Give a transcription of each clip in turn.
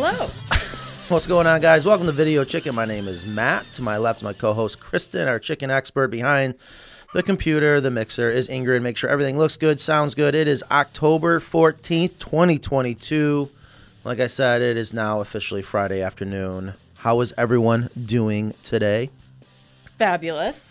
Hello. What's going on, guys? Welcome to Video Chicken. My name is Matt. To my left, my co host Kristen, our chicken expert behind the computer, the mixer, is Ingrid. Make sure everything looks good, sounds good. It is October 14th, 2022. Like I said, it is now officially Friday afternoon. How is everyone doing today? Fabulous.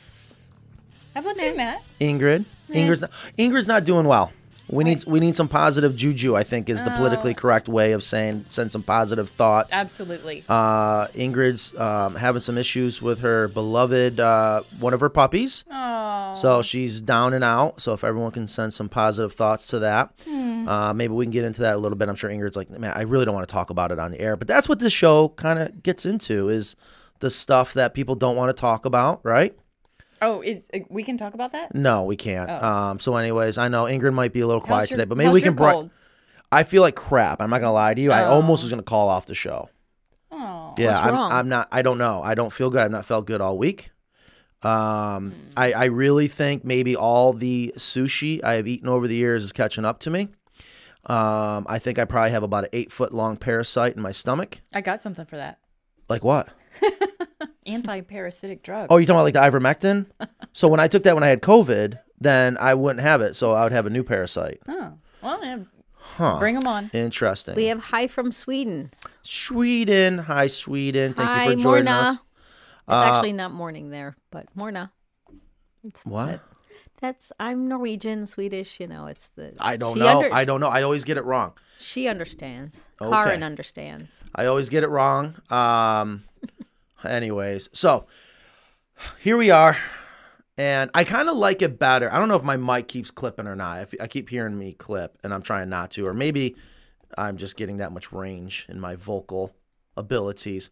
How about you, Matt? Ingrid? Ingrid's not, Ingrid's not doing well. We need we need some positive juju. I think is the politically correct way of saying send some positive thoughts. Absolutely. Uh, Ingrid's um, having some issues with her beloved uh, one of her puppies. Oh. So she's down and out. So if everyone can send some positive thoughts to that, Hmm. uh, maybe we can get into that a little bit. I'm sure Ingrid's like, man, I really don't want to talk about it on the air, but that's what this show kind of gets into is the stuff that people don't want to talk about, right? Oh, is uh, we can talk about that? No, we can't. Oh. Um, so, anyways, I know Ingrid might be a little quiet your- today, but maybe we can. Bri- I feel like crap. I'm not gonna lie to you. I Oh. almost was gonna call off the show. Oh. Yeah, What's I'm, wrong? I'm not. I don't know. I don't feel good. I've not felt good all week. Um, Hmm. I, I really think maybe all the sushi I have eaten over the years is catching up to me. Um, I think I probably have about an eight foot long parasite in my stomach. I got something for that. Like what? Anti-parasitic drug. Oh, you talking about like the ivermectin? so when I took that when I had COVID, then I wouldn't have it. So I would have a new parasite. Oh. Well, yeah, Huh. bring them on. Interesting. We have hi from Sweden. Sweden. Hi, Sweden. Thank hi, you for joining Morna. us. It's Uh, actually not morning there, but Morna. It's What? that- that's I'm Norwegian, Swedish. You know, it's the. I don't know. under- I don't know. I always get it wrong. She understands. Okay. Karen understands. I always get it wrong. Um, anyways, so here we are, and I kind of like it better. I don't know if my mic keeps clipping or not. If I keep hearing me clip, and I'm trying not to, or maybe I'm just getting that much range in my vocal abilities.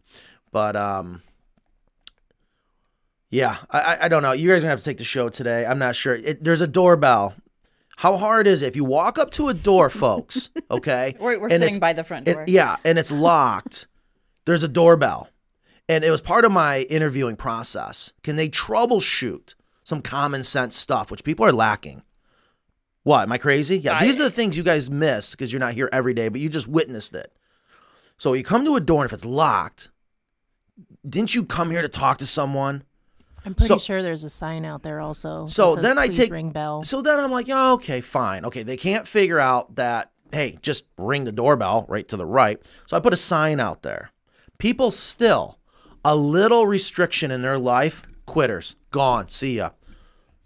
But um, yeah, I, I- don't know. You guys are gonna have to take the show today. I'm not sure. It, there's a doorbell. How hard is it if you walk up to a door, folks? Okay, We're, we're sitting by the front it- door. yeah, and it's locked. There's a doorbell. And it was part of my interviewing process. Can they troubleshoot some common sense stuff, which people are lacking? What? Am I crazy? Yeah, I- these are the things you guys miss because you're not here every day, but you just witnessed it. So you come to a door, and if it's locked, didn't you come here to talk to someone? I'm pretty So- sure there's a sign out there also. So says, then I "Please take ring bell. So then I'm like, oh, okay, fine. Okay, they can't figure out that. Hey, just ring the doorbell right to the right. So I put a sign out there. People still a little restriction in their life. Quitters, gone. See ya.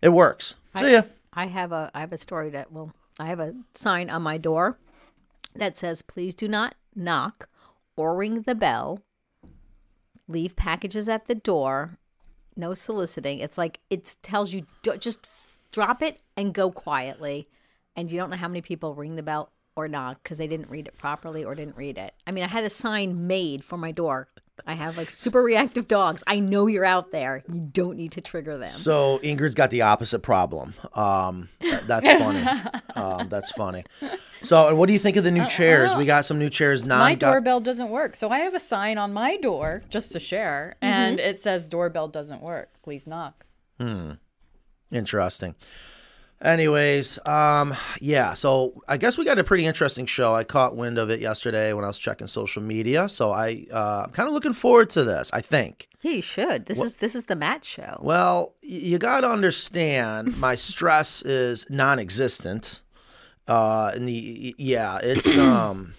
It works. See ya. I have a I have a story that well I have a sign on my door that says please do not knock or ring the bell. Leave packages at the door. No soliciting. It's like it tells you just drop it and go quietly. And you don't know how many people ring the bell or not because they didn't read it properly or didn't read it. I mean, I had a sign made for my door. I have like super reactive dogs. I know you're out there. You don't need to trigger them. So Ingrid's got the opposite problem. Um, that's funny. um, that's funny. So, and what do you think of the new chairs? We got some new chairs. Non my doorbell doesn't work. So I have a sign on my door just to share, and it says doorbell doesn't work. Please knock. Hmm. Interesting. Anyways, um, yeah, so I guess we got a pretty interesting show. I caught wind of it yesterday when I was checking social media, so I uh, I'm kind of looking forward to this. I think. Yeah, you should. This is this is the Matt show. Well, you got to understand, my stress is non-existent. Uh, and the yeah, it's um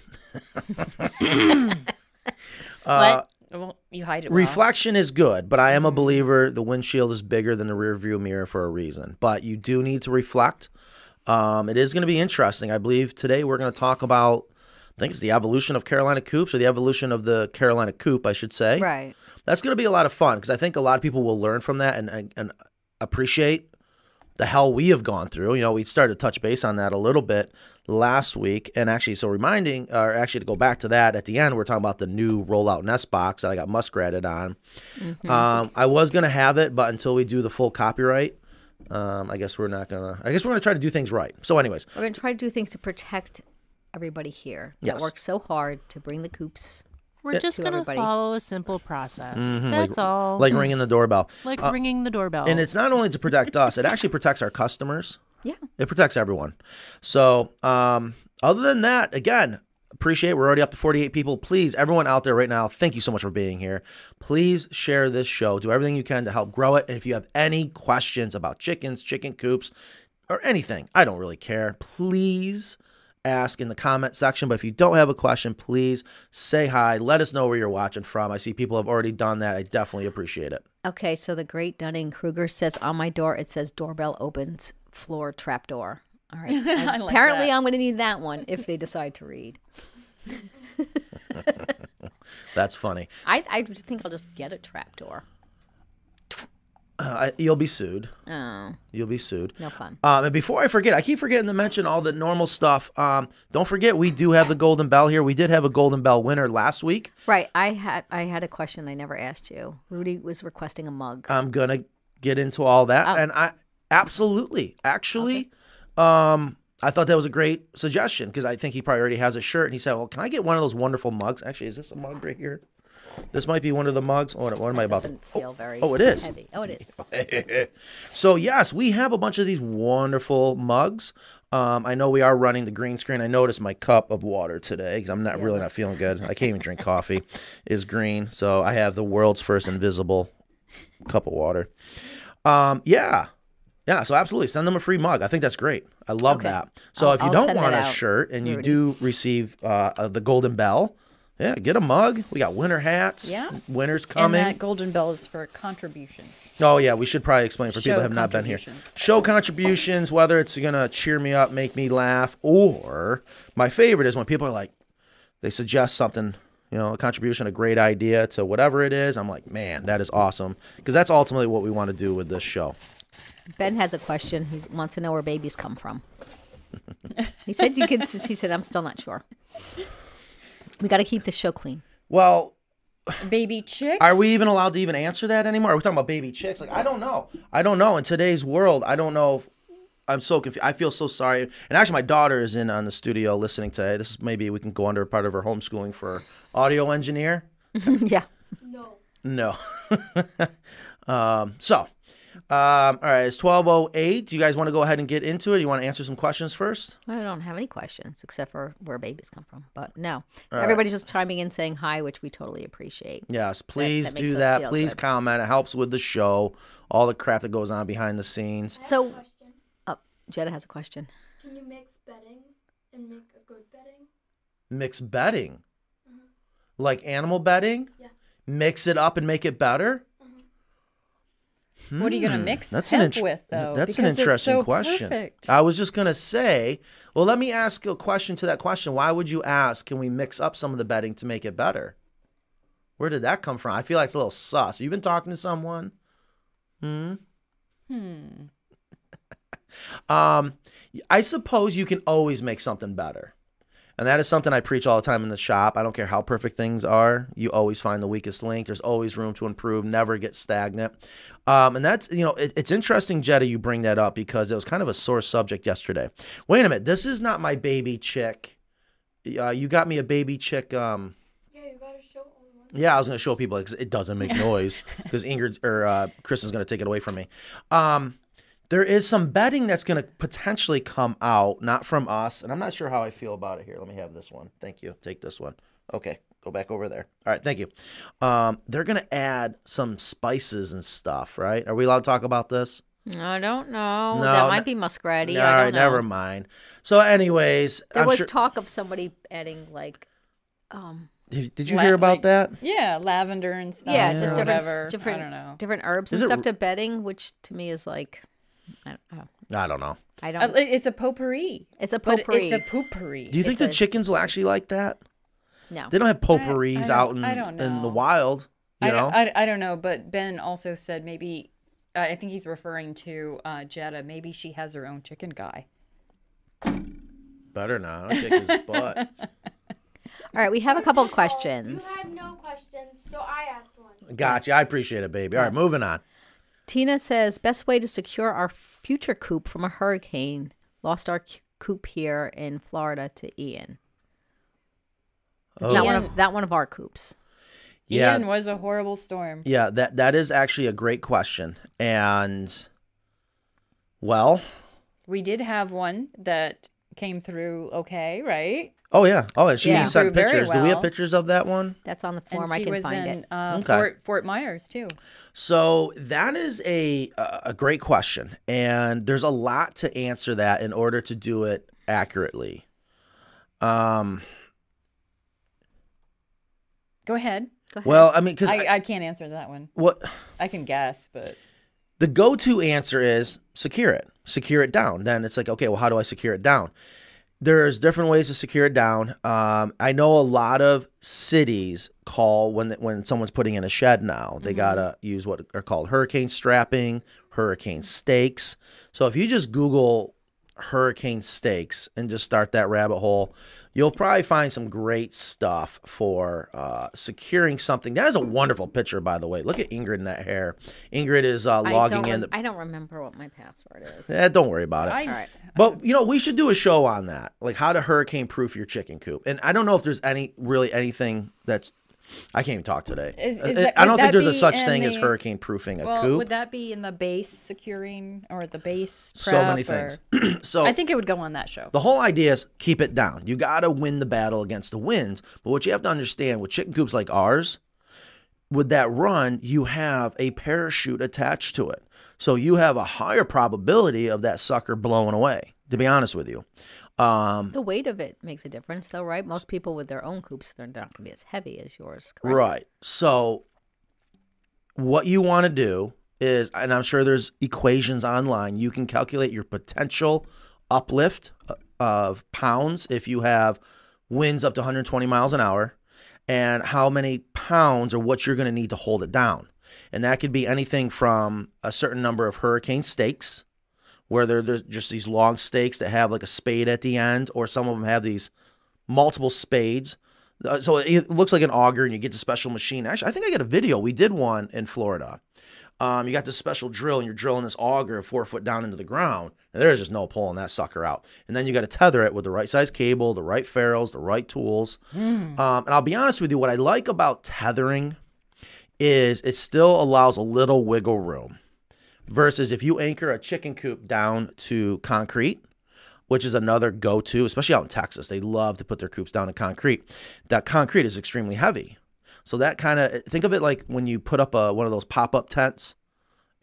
What? Well, you hide it. well. Reflection is good, but I am a believer the windshield is bigger than the rear view mirror for a reason. But you do need to reflect. Um, it is going to be interesting. I believe today we're going to talk about, I think it's the evolution of Carolina Coops or the evolution of the Carolina Coop, I should say. Right. That's going to be a lot of fun because I think a lot of people will learn from that and, and, and appreciate the hell we have gone through. You know, we started to touch base on that a little bit last week, and actually, so reminding, or actually to go back to that at the end, we're talking about the new rollout Nest box that I got muskratted on. Um, I was gonna have it, but until we do the full copyright, um, I guess we're not gonna. I guess we're gonna try to do things right. So, anyways, We're going to try to do things to protect everybody here that Yes. works so hard to bring the coops. We're eh, just to gonna everybody. follow a simple process. Mm-hmm, That's all. like ringing the doorbell, Like uh, ringing the doorbell. and it's not only to protect us; it actually protects our customers. Yeah. It protects everyone. So, um, other than that, again, appreciate we're already up to 48 people. Please, everyone out there right now, thank you so much for being here. Please share this show. Do everything you can to help grow it. And if you have any questions about chickens, chicken coops, or anything, I don't really care. Please ask in the comment section. But if you don't have a question, please say hi. Let us know where you're watching from. I see people have already done that. I definitely appreciate it. Okay, so the great Dunning Kruger says on my door it says doorbell opens floor trap door. All right. Like Apparently, that. I'm going to need that one if they decide to read. That's funny. I, I think I'll just get a trap door. Uh, you'll be sued. Oh, You'll be sued. no fun. Um, and before I forget, I keep forgetting to mention all the normal stuff. Um, don't forget, we do have the Golden Bell here. We did have a Golden Bell winner last week. Right. I had I had a question I never asked you. Rudy was requesting a mug. I'm gonna get into all that, Oh. and I absolutely, actually, um, I thought that was a great suggestion because I think he probably already has a shirt, and he said, "Well, can I get one of those wonderful mugs?" Actually, is this a mug right here? This might be one of the mugs. What, what am I about? Doesn't feel very. oh, it is. Heavy. Oh, it is. So yes, we have a bunch of these wonderful mugs. Um, I know we are running the green screen. I noticed my cup of water today because I'm not really not feeling good. I can't even drink coffee. Is green, so I have the world's first invisible cup of water. Um, yeah, yeah. So absolutely, send them a free mug. I think that's great. I love Okay. that. So I'll- if you I'll don't want a shirt and you do receive uh, uh, the golden bell, yeah, get a mug. We got winter hats. Yeah. winter's coming. And coming. that golden bell is for contributions. Oh yeah, we should probably explain for people who have not been here. contributions. Show contributions, whether it's gonna cheer me up, make me laugh, or my favorite is when people are like, they suggest something, you know, a contribution, a great idea to whatever it is. I'm like, man, that is awesome because that's ultimately what we want to do with this show. Ben has a question. He wants to know where babies come from. he said you could. He said I'm still not sure. We got to keep the show clean. Well, Baby chicks. are we even allowed to even answer that anymore? Are we talking about baby chicks? Like, I don't know. I don't know. In today's world, I don't know. If, I'm so confused. I feel so sorry. And actually, my daughter is in on the studio listening today. This is maybe we can go under part of her homeschooling for audio engineer. yeah. No. No. um, so, um, all right, it's 1208. Do you guys want to go ahead and get into it? You want to answer some questions first? I don't have any questions except for where babies come from. But no, everybody's just chiming in saying hi, which we totally appreciate. Yes, please that makes do that. Please good. comment. It helps with the show, all the crap that goes on behind the scenes. So, oh, Jetta has a question. Can you mix beddings and make a good bedding? Mix bedding, like animal bedding, Yeah. mix it up and make it better. What are you gonna mix Hmm, That's hemp an int- with though? That's an Because it's interesting so question. Perfect. I was just gonna say, well, let me ask a question to that question. Why would you ask? Can we mix up some of the bedding to make it better? Where did that come from? I feel like it's a little sus. You've been talking to someone. Hmm. Hmm. Um, I suppose you can always make something better. And that is something I preach all the time in the shop. I don't care how perfect things are. You always find the weakest link. There's always room to improve. Never get stagnant. Um, and that's, you know, it, it's interesting, Jetta, you bring that up because it was kind of a sore subject yesterday. Wait a minute. This is not my baby chick. Uh, you got me a baby chick. Um, Yeah, you gotta show all the ones. yeah, I was gonna show people like, it doesn't make noise because Ingrid or uh, Chris is gonna take it away from me. Um, there is some betting that's gonna potentially come out, not from us, and I'm not sure how I feel about it here. Let me have this one. Thank you. Take this one. Okay, go back over there. All right, thank you. Um, they're gonna add some spices and stuff, right? Are we allowed to talk about this? I don't know. No, that n- might be muskratty. All I know. never mind. So, anyways, There I'm was sure- talk of somebody adding like, um, did, did you La- hear about like- that? Yeah, lavender and stuff. yeah, or just different, different, I don't know. different herbs Is and it stuff to bedding, which to me is like, I don't, oh, I don't know. I Uh, don't. It's a potpourri. it's a But potpourri. it's a potpourri. Do you think It's the a- chickens will actually like that? no, They don't have potpourris I out don't- in, I don't in the wild, you I know. don't, I, I don't know, but Ben also said maybe I think he's referring to uh, Jetta. Maybe she has her own chicken guy. Better not. I'll kick his butt. All right, we have a couple of questions. You had no questions, so I asked one. Gotcha. I appreciate it, baby. All right, moving on. Tina says, best way to secure our future coop from a hurricane. Lost our c- coop here in Florida to Ian. It's Oh. not one of oh. that one of our coops. Yeah. Ian was a horrible storm. Yeah, that that is actually a great question. And well, We did have one that came through okay, right? Oh yeah. Oh, she Yeah. sent Grew very pictures. Do we have pictures of that one? That's on the And form. I can was find in it. Uh, Okay. Fort Fort Myers too. So that is a a a great question, and there's a lot to answer that in order to do it accurately. Um. Go ahead. Go ahead. Well, I mean, because I, I can't answer that one. what I can guess, but the go-to answer is secure it secure it down then it's like okay well how do i secure it down there's different ways to secure it down. Um, i know a lot of cities call when when someone's putting in a shed now. They gotta use what are called hurricane strapping hurricane stakes. So if you just google hurricane stakes and just start that rabbit hole you'll probably find some great stuff for uh, securing something that is a wonderful picture by the way look at ingrid in that hair ingrid is uh, logging don't in the I don't remember what my password is. Eh, don't worry about it. I, right. But you know, we should do a show on that, like how to hurricane proof your chicken coop. And I don't know if there's any really anything that's I can't even talk today. Is- is Uh, that- I don't think there's a such in thing as hurricane proofing a well, coop. would that be in the base securing or the base? so many things. so I think it would go on that show. the whole idea is keep it down. You got to win the battle against the winds. But what you have to understand with chicken coops like ours, with that run, you have a parachute attached to it. So you have a higher probability of that sucker blowing away, to be honest with you. Um, The weight of it makes a difference, though, right? Most people with their own coops, they're not going to be as heavy as yours, correct? Right. So what you want to do is, and I'm sure there's equations online, you can calculate your potential uplift uh, of pounds if you have winds up to 120 miles an hour and how many pounds or what you're going to need to hold it down. And that could be anything from a certain number of hurricane stakes, where there, there's just these long stakes that have like a spade at the end, or some of them have these multiple spades. Uh, So it looks like an auger, and you get the special machine. Actually, I think I got a video. We did one in Florida. Um, you got this special drill, and you're drilling this auger four foot down into the ground, and there's just no pulling that sucker out. And then you got to tether it with the right size cable, the right ferrules, the right tools. Um, and I'll be honest with you, what I like about tethering is it still allows a little wiggle room. Versus if you anchor a chicken coop down to concrete, which is another go-to, especially out in Texas. They love to put their coops down in concrete. That concrete is extremely heavy. So that kind of think of it like when you put up a, one of those pop-up tents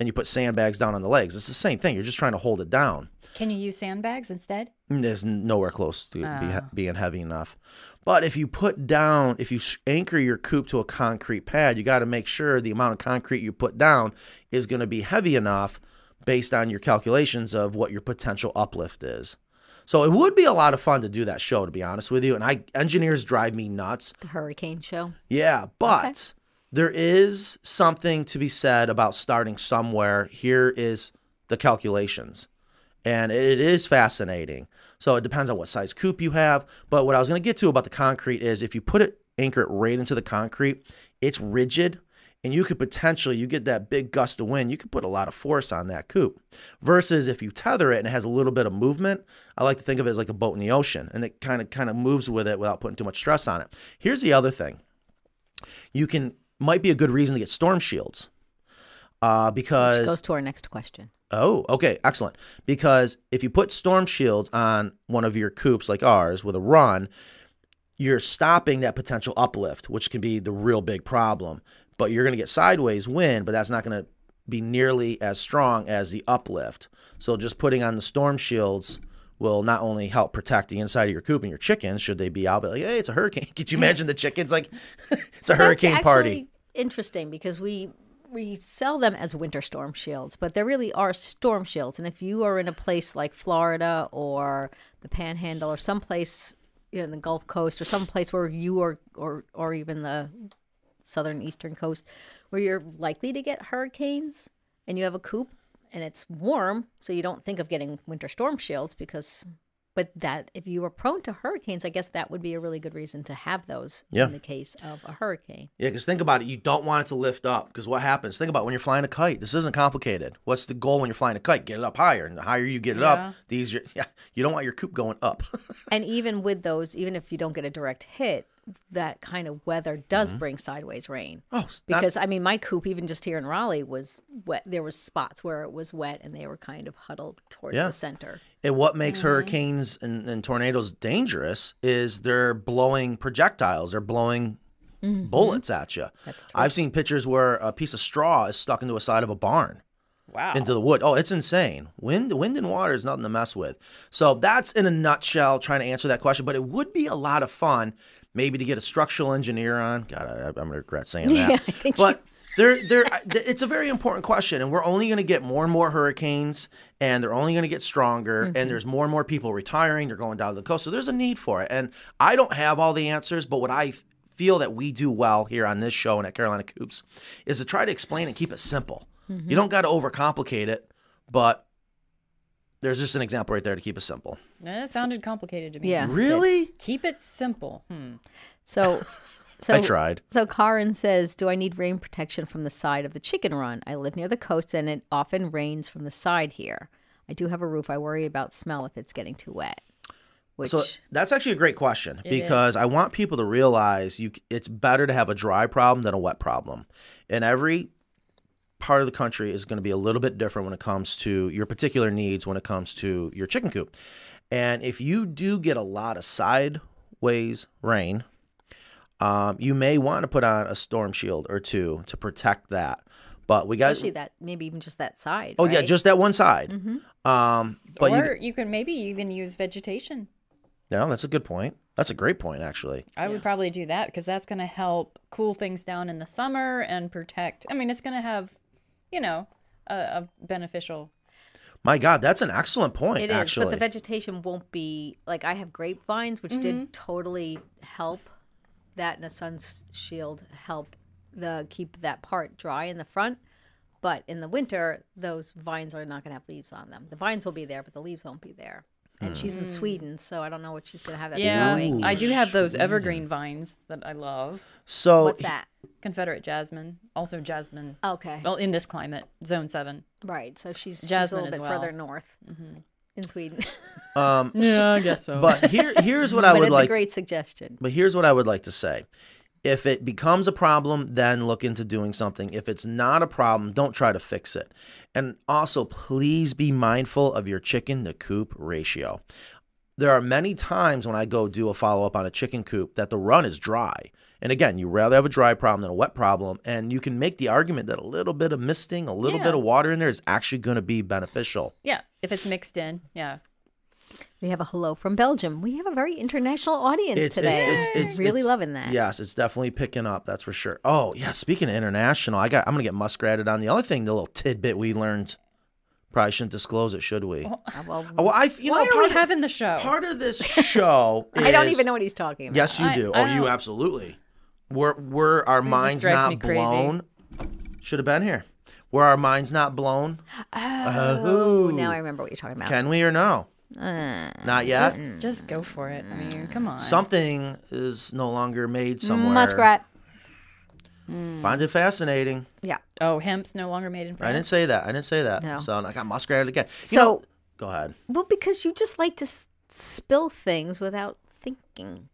and you put sandbags down on the legs. It's the same thing. You're just trying to hold it down. Can you use sandbags instead? Mm, There's nowhere close to be, ah. being heavy enough. But if you put down, if you anchor your coop to a concrete pad, you got to make sure the amount of concrete you put down is going to be heavy enough based on your calculations of what your potential uplift is. So it would be a lot of fun to do that show, to be honest with you. And I engineers drive me nuts. The hurricane show. Yeah, but there is something to be said about starting somewhere. Here is the calculations. And it is fascinating. So it depends on what size coop you have. But what I was going to get to about the concrete is if you put it, anchor it right into the concrete, it's rigid. And you could potentially, you get that big gust of wind, you could put a lot of force on that coop. Versus if you tether it and it has a little bit of movement, I like to think of it as like a boat in the ocean. And it kind of kind of moves with it without putting too much stress on it. Here's the other thing you can might be a good reason to get storm shields uh, Which because goes to our next question. Oh okay excellent. Because if you put storm shields on one of your coops like ours with a run you're stopping that potential uplift which can be the real big problem. But you're going to get sideways wind but that's not going to be nearly as strong as the uplift. So just putting on the storm shields will not only help protect the inside of your coop and your chickens should they be out but like hey it's a hurricane. Could you imagine the chickens? Like it's a hurricane That's party Interesting because we we sell them as winter storm shields, but there really are storm shields. And if you are in a place like Florida or the Panhandle or someplace in the Gulf Coast or someplace where you are or or even the southern eastern coast where you're likely to get hurricanes and you have a coop and it's warm, so you don't think of getting winter storm shields because but that if you were prone to hurricanes, I guess that would be a really good reason to have those Yeah. in the case of a hurricane. Yeah, because think about it. You don't want it to lift up because what happens? Think about when you're flying a kite. This isn't complicated. What's the goal when you're flying a kite? Get it up higher, and the higher you get it Yeah. up, the easier. Yeah, you don't want your coop going up. And even with those, even if you don't get a direct hit, that kind of weather does bring sideways rain. oh, s- not- Because I mean, my coop, even just here in Raleigh, was wet. There was spots where it was wet, and they were kind of huddled towards Yeah. the center. and what makes Mm-hmm. hurricanes and, and tornadoes dangerous is they're blowing projectiles. They're blowing Mm-hmm. bullets at you. I've seen pictures where a piece of straw is stuck into a side of a barn. Wow. into the wood. Oh, it's insane. Wind, wind and water is nothing to mess with. So that's in a nutshell trying to answer that question. But it would be a lot of fun, maybe to get a structural engineer on. God, I, I'm gonna regret saying that. Yeah, I think but there, there, it's a very important question, and we're only going to get more and more hurricanes, and they're only going to get stronger, Mm-hmm. and there's more and more people retiring. They're going down to the coast, so there's a need for it. And I don't have all the answers, but what I feel that we do well here on this show and at Carolina Coops is to try to explain and keep it simple. Mm-hmm. You don't got to overcomplicate it, but there's just an example right there to keep it simple. That sounded complicated to me. Yeah. Really? Keep it simple. Hmm. So, so I tried. So Karin says, "Do I need rain protection from the side of the chicken run? I live near the coast, and it often rains from the side here. I do have a roof. I worry about smell if it's getting too wet." Which So that's actually a great question It because I want people to realize you it's better to have a dry problem than a wet problem. And every part of the country is going to be a little bit different when it comes to your particular needs when it comes to your chicken coop. And if you do get a lot of sideways rain, um, you may want to put on a storm shield or two to protect that. But we got especially that maybe even just that side. oh yeah, just that one side. Um, but or you, you can maybe even use vegetation. no, that's a good point. That's a great point, actually. I would probably do that because that's going to help cool things down in the summer and protect. I mean, it's going to have, you know, a, a beneficial. My God, that's an excellent point. It is, actually, but the vegetation won't be like I have grapevines, which Mm-hmm. did totally help that, and a sun shield help the keep that part dry in the front. But in the winter, those vines are not going to have leaves on them. The vines will be there, but the leaves won't be there. And she's in Sweden, so I don't know what she's going to have that's Mm. Yeah, growing. I do have those evergreen vines that I love. so What's that? Confederate jasmine, also jasmine. Okay, Well, in this climate, zone seven. right. So she's, she's a Jasmine little as bit well. Further north in Sweden. um, Yeah, I guess so. but here, here's what I but would it's like. a great suggestion. but here's what I would like to say. If it becomes a problem, then look into doing something. If it's not a problem, don't try to fix it. And also, please be mindful of your chicken to coop ratio. There are many times when I go do a follow up on a chicken coop that the run is dry. And again, you rather have a dry problem than a wet problem. And you can make the argument that a little bit of misting, a little Yeah. bit of water in there is actually going to be beneficial. yeah, if it's mixed in, yeah. We have a hello from Belgium. We have a very international audience today. it's really loving that. Yes, it's definitely picking up. That's for sure. Oh yeah, speaking of international, I got. I'm gonna get muskratted on the other thing. The little tidbit we learned. Probably shouldn't disclose it, should we? Oh, Uh, well, well, I. You Why know, are we of, having the show? part of this show? I don't even know what he's talking about. Yes, you I- do. I oh, you absolutely. We're we're our minds not blown. Should have been here. Were our minds not blown? Oh, now I remember what you're talking about. Can we or no? Uh, Not yet. Just, mm. just go for it. I mean, come on. Something is no longer made mm, somewhere. Muskrat. Mm. Find it fascinating. Yeah. oh, hemp's no longer made in France. I didn't say that. I didn't say that. No. So I got muskrat again. You So- know- go ahead. Well, because you just like to s- spill things without thinking.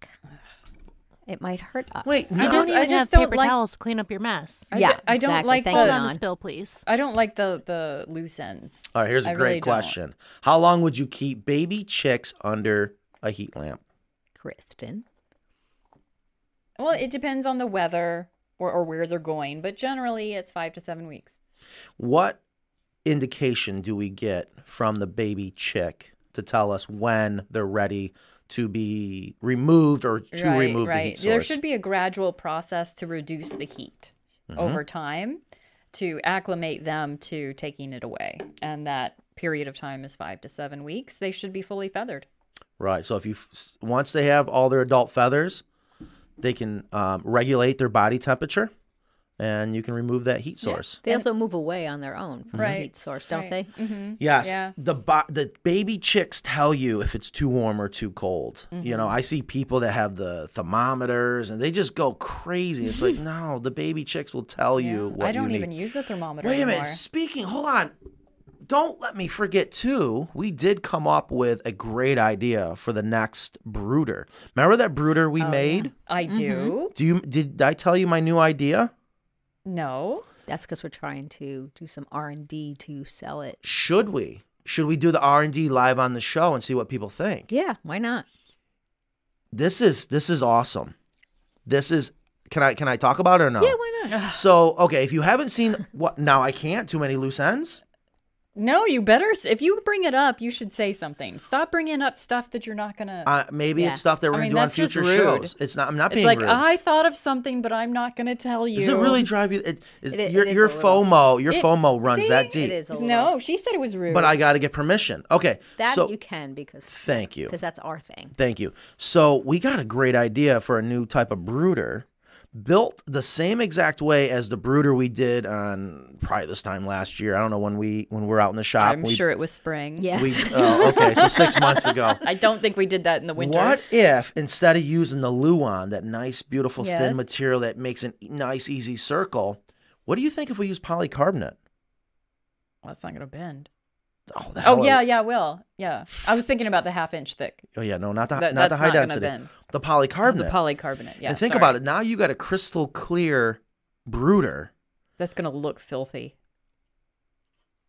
It might hurt us. Wait, You no. don't just- I even just have don't paper like- towels to clean up your mess. I yeah, d- I don't exactly. like Thank the- you, Hold on the spill, please. I don't like the the loose ends. All right, here's a I great really don't. question. How long would you keep baby chicks under a heat lamp? Kristen. Well, it depends on the weather or, or where they're going, but generally it's five to seven weeks. What indication do we get from the baby chick to tell us when they're ready to be removed or to right, remove right. the heat source? There should be a gradual process to reduce the heat Mm-hmm. over time to acclimate them to taking it away. And that period of time is five to seven weeks. They should be fully feathered. Right. So if you once they have all their adult feathers, they can um, regulate their body temperature and you can remove that heat source. They also move away on their own from the Right, heat source, don't right. they? Mm-hmm. Yes, Yeah. the bo- the baby chicks tell you if it's too warm or too cold. You Mm-hmm. know, I see people that have the thermometers and they just go crazy. It's like, no, the baby chicks will tell you what I don't you need. even use a thermometer Wait a anymore. minute. Speaking, hold on. Don't let me forget too. We did come up with a great idea for the next brooder. Remember that brooder Oh, we made? I do. Do you did I tell you my new idea? No. That's because we're trying to do some R and D to sell it. Should we? Should we do the R and D live on the show and see what people think? Yeah, why not? This is this is awesome. This is can I can I talk about it or no? Yeah, why not? So okay, if you haven't seen what now I can't too many loose ends. No, you better. If you bring it up, you should say something. Stop bringing up stuff that you're not gonna. Uh, maybe Yeah. it's stuff that we're I gonna mean, do on that's just future rude. shows. It's not. I'm not being it's being like rude. I thought of something, but I'm not gonna tell you. Does it really drive you? It, is, It i- your it is your a little. FOMO, your It- FOMO runs see? that deep. It is a little. No, she said it was rude. But I got to get permission. Okay. that so you can because thank you, because that's our thing. thank you. So we got a great idea for a new type of brooder, built the same exact way as the brooder we did on probably this time last year. I don't know when we when we were out in the shop. I'm we, sure it was spring. Yes. We, oh, okay, so six months ago. I don't think we did that in the winter. What if instead of using the Luan, that nice, beautiful, thin material that makes a nice, easy circle, what do you think if we use polycarbonate? Well, that's not gonna bend. Oh, the oh, hell Oh it- yeah, yeah, will. Yeah. I was thinking about the half inch thick. Oh yeah, no, not the That- not the high not gonna density. Bend. The polycarbonate. The polycarbonate. Yeah. and think sorry. about it. Now you got a crystal clear brooder. That's gonna look filthy.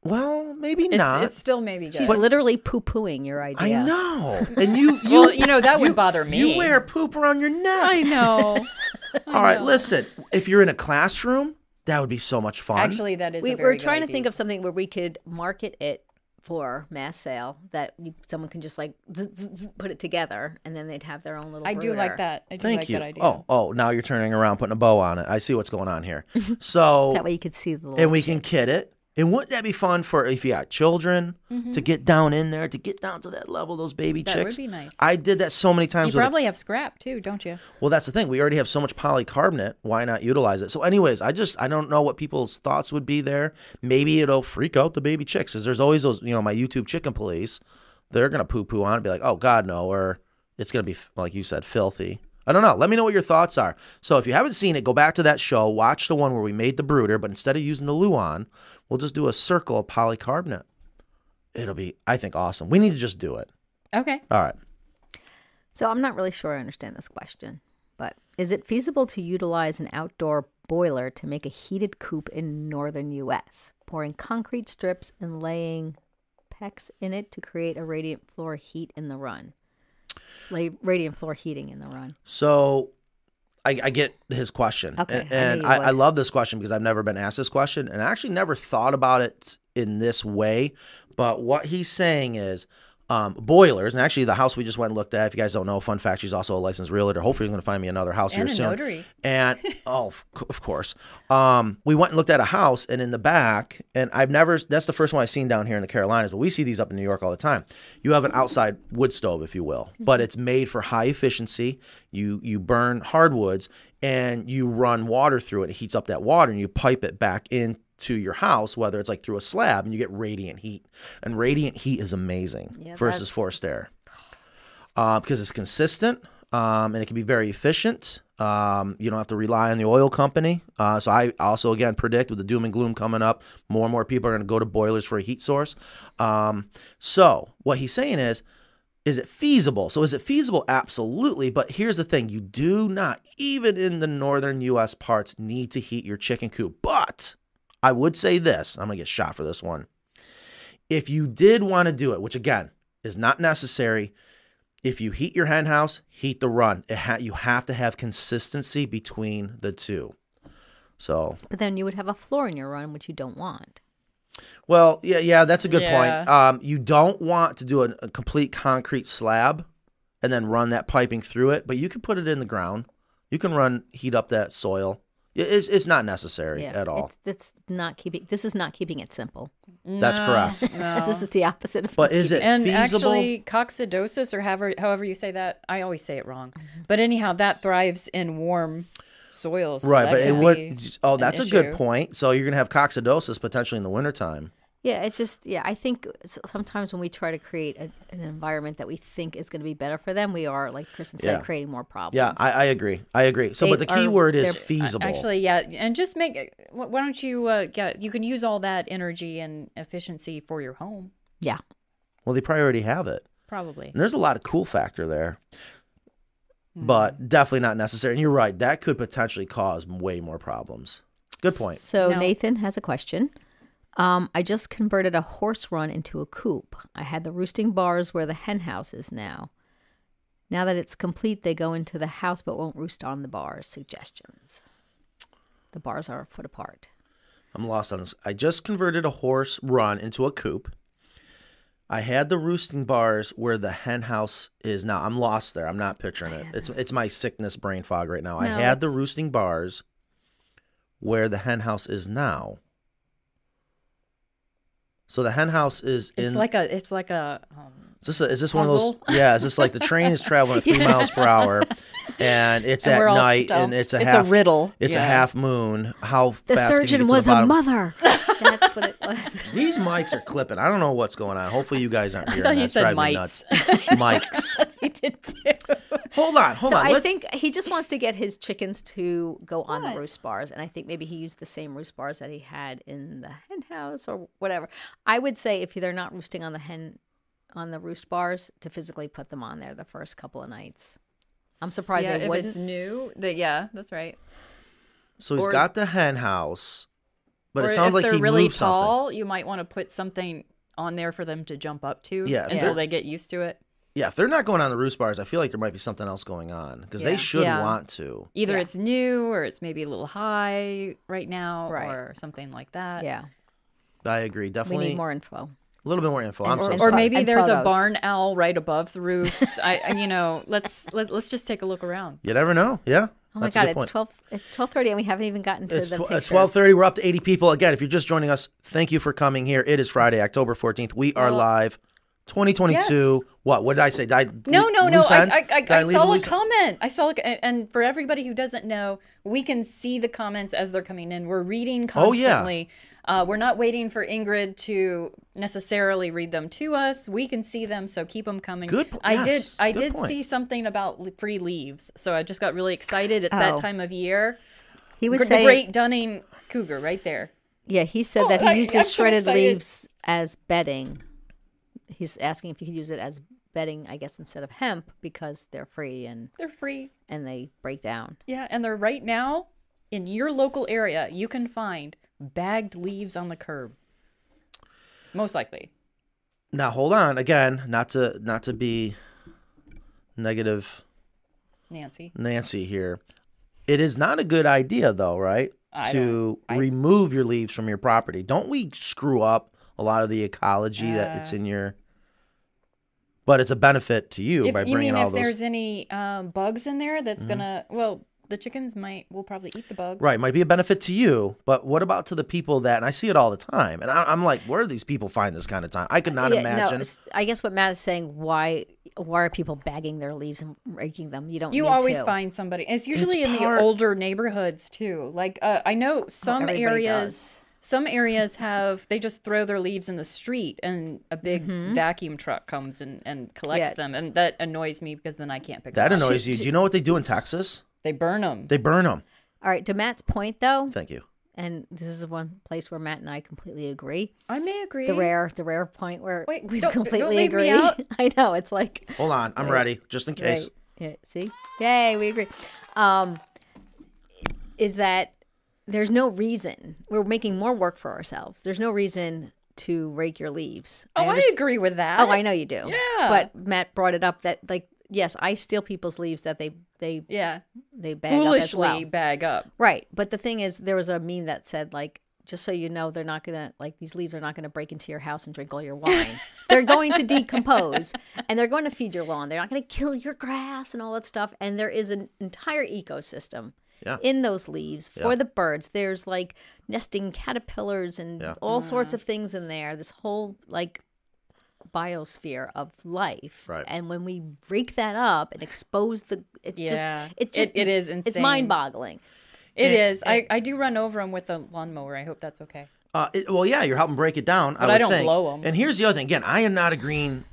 Well, maybe It's, not. it's still maybe good. She's literally poo pooing your idea. I know. And you, you, Well, you know, that would you- bother me. You wear poop around your neck. I know. All right, listen. If you're in a classroom, that would be so much fun. Actually, that is. We, a very we're good trying to idea. think of something where we could market it for mass sale that you, someone can just like zzz, zzz, zzz, put it together and then they'd have their own little. I do like that. I do Thank like you. that idea. Oh, oh, now you're turning around, putting a bow on it. I see what's going on here. So, That way you could see the. Little and we can kit it. And wouldn't that be fun for if you got children to get down in there, to get down to that level, those baby Mm-hmm. That would chicks? be nice. I did that so many times. with probably have scrap too, don't you? Well, that's the thing. We already have so much polycarbonate. Why not utilize it? So, anyways, I just I don't know what people's thoughts would be there. Maybe it'll freak out the baby chicks. Cause there's always those, you know, my YouTube chicken police. They're gonna poo poo on it, be like, oh God, no, or it's gonna be like you said, filthy. I don't know. Let me know what your thoughts are. So if you haven't seen it, go back to that show, watch the one where we made the brooder, but instead of using the Luan, we'll just do a circle of polycarbonate. It'll be, I think, awesome. We need to just do it. Okay. All right. So I'm not really sure I understand this question, but is it feasible to utilize an outdoor boiler to make a heated coop in northern U.S., pouring concrete strips and laying PEX in it to create a radiant floor heat in the run? Lay radiant floor heating in the run. So I, I get his question. Okay, And, I and you I, I love this question because I've never been asked this question and I actually never thought about it in this way. But what he's saying is um, boilers, and actually the house we just went and looked at, if you guys don't know, fun fact, she's also a licensed realtor. Hopefully, you're going to find me another house And here soon. notary. And oh, of course, um, we went and looked at a house, and in the back, and I've never. That's the first one I've seen down here in the Carolinas, but we see these up in New York all the time. You have an outside wood stove, if you will, but it's made for high efficiency. You you burn hardwoods, and you run water through it. It heats up that water, and you pipe it back into your house, whether it's like through a slab, and you get radiant heat. And radiant heat is amazing Yeah, versus forced air uh, because it's consistent um, and it can be very efficient. Um, you don't have to rely on the oil company. Uh, so I also again predict with the doom and gloom coming up, more and more people are going to go to boilers for a heat source. Um, so what he's saying is, is it feasible? So is it feasible? Absolutely. But here's the thing: you do not, even in the northern U.S. parts, need to heat your chicken coop. But I would say this: I'm gonna get shot for this one. If you did want to do it, which again is not necessary, if you heat your hen house, heat the run. It ha- you have to have consistency between the two. So, But then you would have a floor in your run, which you don't want. well, yeah, yeah, that's a good point. Um, you don't want to do a, a complete concrete slab and then run that piping through it, but you can put it in the ground. You can run heat up that soil. It- It's, it's not necessary at all. It's, it's not keeping. This is not keeping it simple. That's No, correct. No. This is the opposite. Of But is it and feasible? actually, coccidosis, or however, however you say that, I always say it wrong. Mm-hmm. But anyhow, that thrives in warm soils. so right, but it would. Oh, that's a good point. So you're gonna have coccidosis potentially in the wintertime. Yeah, it's just yeah. I think sometimes when we try to create a, an environment that we think is going to be better for them, we are, like Kristen said, Yeah. creating more problems. Yeah, I, I agree. I agree. So, They but the key are- word is feasible. Actually, yeah, and just make. it- Why don't you? Uh, yeah, you can use all that energy and efficiency for your home, yeah. well, they probably already have it. probably. And there's a lot of cool factor there, Hmm. but definitely not necessary. And you're right, that could potentially cause way more problems. Good point. So Now- Nathan has a question. Um, I just converted a horse run into a coop. I had the roosting bars where the hen house is now. Now that it's complete, they go into the house but won't roost on the bars. Suggestions. The bars are a foot apart. I'm lost on this. I just converted a horse run into a coop. I had the roosting bars where the hen house is now. I'm lost there. I'm not picturing it. It's it's my sickness brain fog right now. I No, had the roosting bars where the hen house is now. So the hen house is in. It's like a. It's like a. Um, is this, a, is this one of those? Yeah. Is this like the train is traveling at three miles per hour, and it's And at night, stumped. and it's a It's a half riddle. It's a half moon. How The fast can you surgeon get to was the a mother. That's what it was. These mics are clipping. I don't know what's going on. Hopefully, you guys aren't hearing thought that. you It's said driving me mites. nuts. mics. he did too. Hold on, hold so on. I Let's, think he just wants to get his chickens to go on What? the roost bars, and I think maybe he used the same roost bars that he had in the hen house or whatever. I would say if they're not roosting on the hen on the roost bars, to physically put them on there the first couple of nights. I'm surprised yeah, they if wouldn't. it's new, that yeah, that's right. so he's or- got the hen house, but it sounds if like they're he really moved something. tall, you might want to put something on there for them to jump up to. Yeah, until they're- they get used to it. Yeah, if they're not going on the roost bars, I feel like there might be something else going on because they should Yeah. want to. Either Yeah. it's new or it's maybe a little high right now Right. or something like that. yeah, I agree. Definitely. We need more info. A little bit more info. I'm so Or sorry. pho- maybe and there's a barn owl right above the roosts. I, I- you know, let's let, let's just take a look around. you never know. Yeah. Oh my That's a god, it's twelve. It's twelve thirty, and we haven't even gotten to It's the tw- uh, pictures. twelve thirty. We're up to eighty people again. If you're just joining us, thank you for coming here. It is Friday, October fourteenth. We are Well- live. 2022. What? What did I say? Did I No, no, no. loose I. I, I, I saw a loose- comment. I saw, a, and- and for everybody who doesn't know, we can see the comments as they're coming in. We're reading constantly. Oh, yeah. Constantly. Uh, we're not waiting for Ingrid to necessarily read them to us. We can see them, so keep them coming. Good po- I yes, did. I did point. see something about free leaves, so I just got really excited. It's that Oh. time of year. He was Gr- saying, the Great Dunning Cougar, right there. yeah, he said Oh, that he I- uses I'm shredded excited. leaves as bedding. He's asking if you could use it as bedding, I guess, instead of hemp because they're free and They're free. and they break down. Yeah, and they're right now in your local area. You can find bagged leaves on the curb. Most likely. Now hold on again, not to not to be negative Nancy. Nancy here. It is not a good idea though, right? I to I- remove your leaves from your property. Don't we screw up a lot of the ecology that it's Uh. in your but it's a benefit to you If by you bringing mean all if those there's any um, bugs in there, Mm-hmm. that's gonna well, the chickens might will probably eat the bugs. Right, might be a benefit to you, but what about to the people that? And I see it all the time, and I, I'm like, where do these people find this kind of time? I could not Yeah, imagine. No, s- I guess what Matt is saying, why why are people bagging their leaves and raking them? You don't. You need always to. find somebody. And It's usually in part- the older neighborhoods too. Like uh, I know some everybody areas. does. Some areas have they just throw their leaves in the street and a big vacuum truck comes and, and collects. Yeah. them and that annoys me because then I can't pick that them up. That annoys you. Do you know what they do in Texas? They burn them. They burn them. All right, to Matt's point though, Thank you. and this is one place where Matt and I completely agree. I may agree. The rare, the rare point where Wait, we don't- don't completely me agree. out. I know it's like Hold on, I'm ready, just in case. Right. Yeah, see? Yay, we agree. Um, is that there's no reason we're making more work for ourselves. There's no reason to rake your leaves. Oh, I, underst- agree with that. Oh, I know you do. Yeah. But Matt brought it up that like yes, I steal people's leaves that they they Yeah. they bag up as Foolishly well. bag up. Right. But the thing is, there was a meme that said like. Just so you know, they're not gonna like these leaves are not gonna break into your house and drink all your wine. they're going to decompose and they're going to feed your lawn. They're not gonna kill your grass and all that stuff. And there is an entire ecosystem Yeah. in those leaves for Yeah. the birds. There's like nesting caterpillars and Yeah. all sorts mm. of things in there. This whole like biosphere of life. Right. And when we break that up and expose the, it's Yeah. just, it's just, It- it is insane. It's mind boggling. It And- is. I, I do run over them with a lawnmower. I hope that's okay. Uh, it, well, yeah, you're helping break it down. But I would don't think. blow 'em. And here's the other thing. Again, I am not a green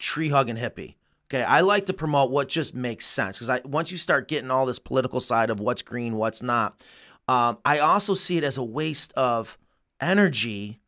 tree hugging hippie. Okay, I like to promote what just makes sense because I once you start getting all this political side of what's green, what's not, um, I also see it as a waste of energy.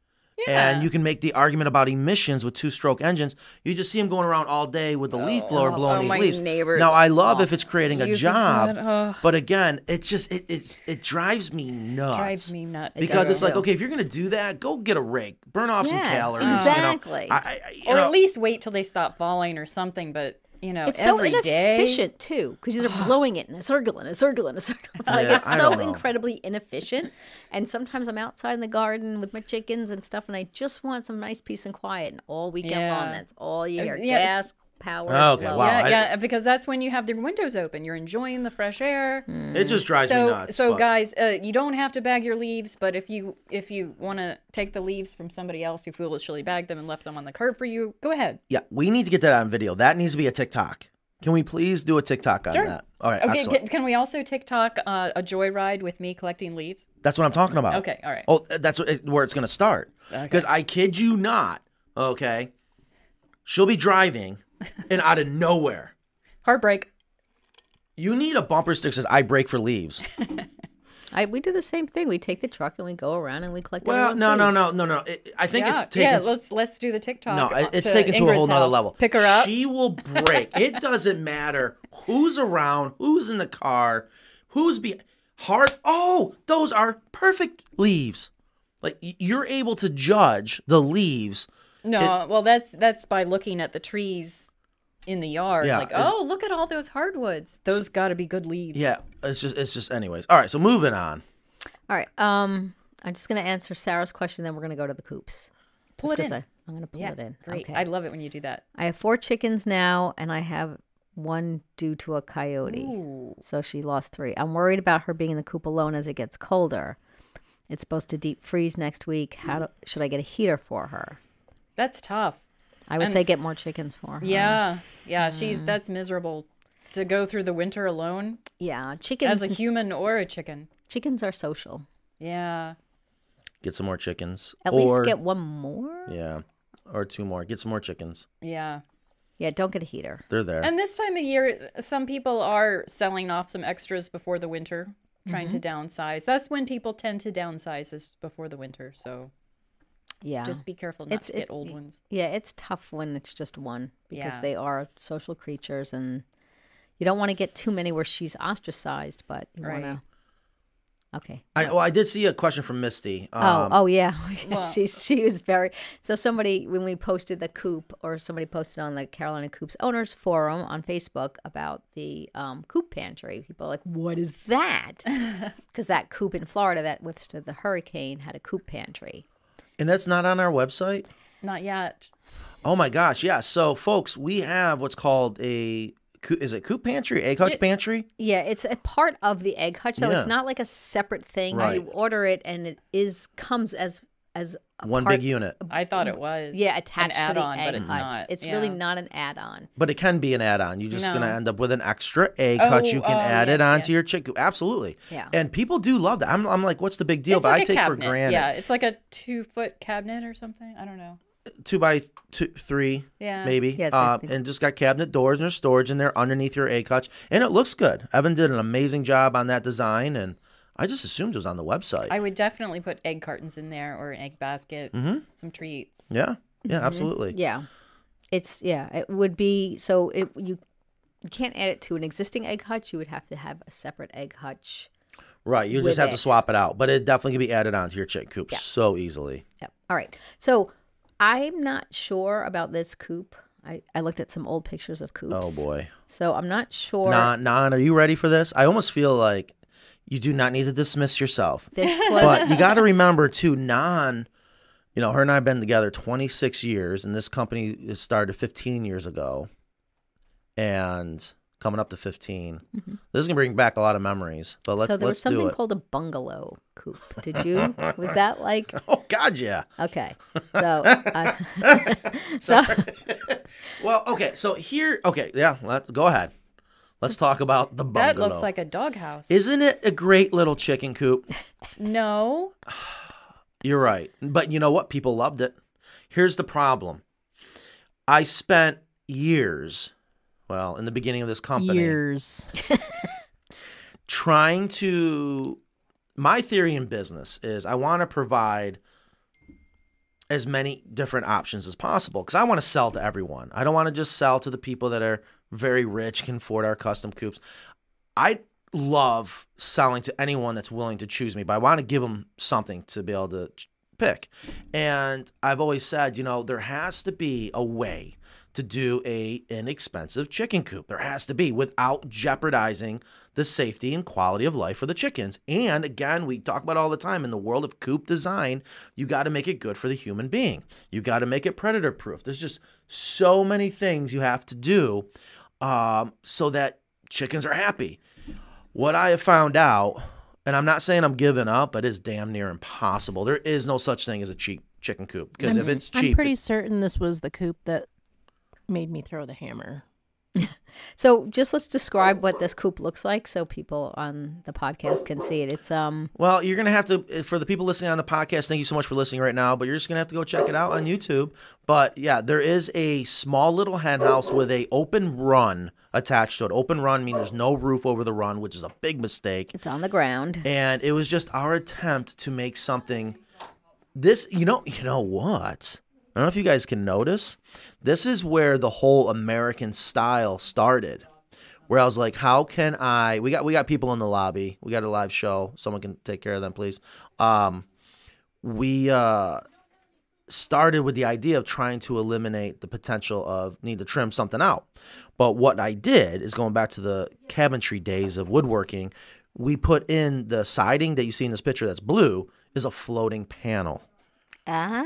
And you can make the argument about emissions with two-stroke engines. You just see them going around all day with the leaf oh, blower oh, blowing oh, these my leaves. neighbors- Now I love if oh, it's creating a job, that, ugh. but again, it just it it's, it drives me nuts Drives me nuts. because does it's like okay if you're gonna do that go get a rake burn off some Yeah, calories you know. exactly. I, I, you or know, at least wait till they stop falling or something. But you know, It's so every day. inefficient too, because they're blowing it in a circle and a circle and a circle. It's like Yeah, it's I so incredibly inefficient. And sometimes I'm outside in the garden with my chickens and stuff, and I just want some nice peace and quiet. And all weekend long, that's all you uh, hear: yes. gas, power. Okay, blow. wow. Yeah, I- yeah, because that's when you have the windows open. You're enjoying the fresh air. it just drives me So, nuts so but- guys, uh, you don't have to bag your leaves, but if you if you want to take the leaves from somebody else who foolishly bagged them and left them on the curb for you, go ahead. yeah we need to get that on video that needs to be a tiktok can we please do a tiktok on Sure. that all right Okay, excellent can, can we also TikTok uh, a joyride with me collecting leaves? that's what i'm talking about Okay, all right. oh that's where it's gonna start because i kid you not okay she'll be driving and out of nowhere Heartbreak. you need a bumper sticker that says i brake for leaves I, we do the same thing. We take the truck and we go around and we collect. well everyone's no no no no no i think yeah, it's taken yeah. Let's let's do the TikTok. No, uh, it- it's taken to a whole Ingrid's nother house. level. Pick her up. She will brake. it doesn't matter who's around, who's in the car, who's be hard. Oh, those are perfect leaves. Like you're able to judge the leaves. No, well, that's that's by looking at the trees in the yard. Yeah, like, oh, look at all those hardwoods. Those got to be good leaves. Yeah, it's just it's just anyways. All right, so moving on. All right. Um, I'm just gonna answer Sarah's question, then we're gonna go to the coops. Pull Just it 'cause in. I, I'm gonna pull Yeah, it in. great. Okay. I love it when you do that. I have four chickens now, and I have one due to a coyote. So she lost three. I'm worried about her being in the coop alone as it gets colder. It's supposed to deep freeze next week. How do, should I get a heater for her? That's tough. I would And- say get more chickens for her. Yeah, yeah. Mm. She's that's miserable to go through the winter alone Yeah. Chickens. as a human or a chicken. chickens are social. Yeah. Get some more chickens. At or, least get one more. yeah, or two more. Get some more chickens. Yeah. Yeah. Don't get a heater. They're there. And this time of year, some people are selling off some extras before the winter, trying to Mm-hmm. downsize. That's when people tend to downsize is before the winter. So Yeah. just be careful not It's- to get it- old ones. Yeah, it's tough when it's just one because Yeah. they are social creatures and you don't want to get too many where she's ostracized, but you Right. want to. Okay. I, well, I did see a question from Misty. Oh, Um, oh yeah. Well- she she was very so somebody when we posted the coop or somebody posted on the Carolina Coops owners forum on Facebook about the um, coop pantry. People are like, "What is that?" Because that coop in Florida that withstood the hurricane had a coop pantry. And that's not on our website. Not yet. Oh my gosh, yeah. So, folks, we have what's called a is it coop pantry, egg hutch pantry? Yeah, it's a part of the egg hutch, so Yeah. it's not like a separate thing. Right. You order it, and it is comes as as a One part- big unit, I thought it was. Yeah, an attached to the add-on, egg but it's hutch. not. It's Yeah. really not an add-on. but it can be an add-on. You're just No. gonna end up with an extra egg Oh, hutch. You can oh, add it onto yes. your chicken. Absolutely. Yeah. And people do love that. I'm, I'm like, what's the big deal? It's but like I a take cabinet. for granted Yeah, it's like a two foot cabinet or something. I don't know. two by two, three, Yeah. maybe. Yeah, it's like uh, and just got cabinet doors and there's storage in there underneath your egg hutch, and it looks good. Evan did an amazing job on that design, and I just assumed it was on the website. I would definitely put egg cartons in there or an egg basket, Mm-hmm. some treats. yeah, yeah, absolutely. Yeah, it's yeah. It would be so it you. You can't add it to an existing egg hutch. You would have to have a separate egg hutch. Right, you just with have to swap it out, but it definitely can be added onto your chick coop so easily. Yep. All right. So I'm not sure about this coop. I, I looked at some old pictures of coops. Oh boy. So I'm not sure. Nan, Nan, are you ready for this? I almost feel like you do not need to dismiss yourself. This was But you got to remember too, Nan, you know, her and I have been together 26 years, and this company started 15 years ago, and coming up to 15. This is gonna bring back a lot of memories. But let's Mm-hmm. so there was let's something called a bungalow coop. Did you? was that like oh God, yeah. okay? So uh, so Well, okay. So here, okay, yeah. Let, go ahead. Let's talk about the bungalow. That looks like a doghouse. Isn't it a great little chicken coop? no. You're right. But you know what? People loved it. Here's the problem. I spent years, well, in the beginning of this company, Years. trying to. My theory in business is I want to provide as many different options as possible because I want to sell to everyone. I don't want to just sell to the people that are very rich, can afford our custom coops. I love selling to anyone that's willing to choose me, but I want to give them something to be able to pick. And I've always said, you know, there has to be a way to do a inexpensive chicken coop. There has to be without jeopardizing the safety and quality of life for the chickens. And again, we talk about all the time in the world of coop design, you got to make it good for the human being. You got to make it predator proof. There's just so many things you have to do um, so that chickens are happy. What I have found out, and I'm not saying I'm giving up, but it's damn near impossible. There is no such thing as a cheap chicken coop because if it's cheap, I'm pretty certain this was the coop that made me throw the hammer. So just let's describe what this coop looks like so people on the podcast can see it. It's um Well, you're gonna have to for the people listening on the podcast. Thank you so much for listening right now. But you're just gonna have to go check it out on YouTube. But yeah, there is a small little hen house with a open run attached to it. Open run means there's no roof over the run, which is a big mistake. it's on the ground. And it was just our attempt to make something. This, you know, you know what? I don't know if you guys can notice. This is where the whole American style started. Where I was like, how can I? We got we got people in the lobby. We got a live show. Someone can take care of them, please. Um, we uh started with the idea of trying to eliminate the potential of need to trim something out. But what I did is going back to the cabinetry days of woodworking, we put in the siding that you see in this picture that's blue is a floating panel. Ah.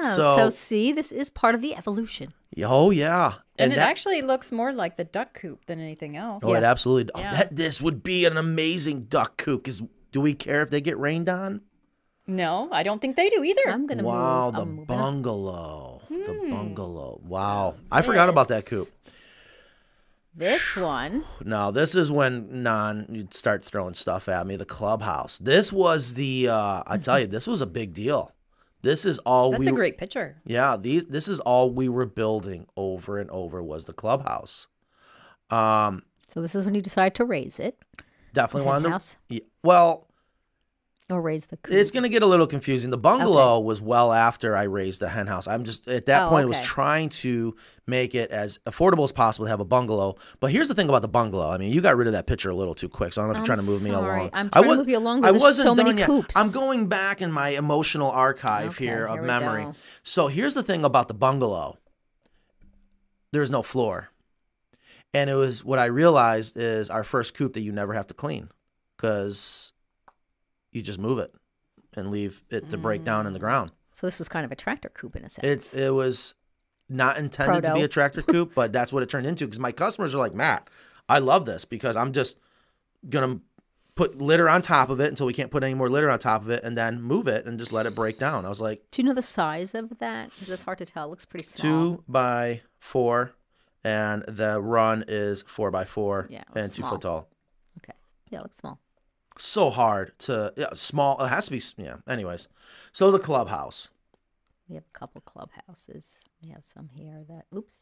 So, So- see, this is part of the evolution. Oh yeah. And, it that- actually looks more like the duck coop than anything else. Oh, it absolutely. oh, Yeah. that this would be an amazing duck coop. Cause do we care if they get rained on? No, I don't think they do either. I'm gonna Wow, move. the I'm moving up. bungalow. The Hmm. bungalow. Wow. I forgot about that coop. This one. No, this is when non you'd start throwing stuff at me. The clubhouse. This was the. uh I tell you, this was a big deal. This is all That's we. a great picture. Yeah, these. This is all we were building over and over was the clubhouse. Um, So this is when you decide to raise it definitely wanted henhouse? to. Well, or raise the coop. it's going to get a little confusing. The bungalow was well after I raised the hen house. I'm just at that Oh, point was trying to make it as affordable as possible to have a bungalow. But here's the thing about the bungalow. I mean, you got rid of that picture a little too quick, so I don't know if you're I'm trying to move me sorry. along. I'm I trying to was- move you along, I wasn't so many done yet. coops. I'm going back in my emotional archive Okay, here of here we memory. go. So here's the thing about the bungalow. There's no floor. And it was what I realized is our first coop that you never have to clean because you just move it and leave it to break down Mm. in the ground. so this was kind of a tractor coop in a sense. It it was not intended to be a tractor coop, but that's what it turned into because my customers are like, Matt, I love this because I'm just gonna put litter on top of it until we can't put any more litter on top of it and then move it and just let it break down. I was like, Do you know the size of that? 'Cause It's hard to tell. It looks pretty small. two by four, and the run is four by four Yeah, it and two small. foot tall. Okay. Yeah, it looks small. So hard to yeah, small. It has to be yeah. Anyways, so the clubhouse. We have a couple clubhouses. We have some here that. Oops.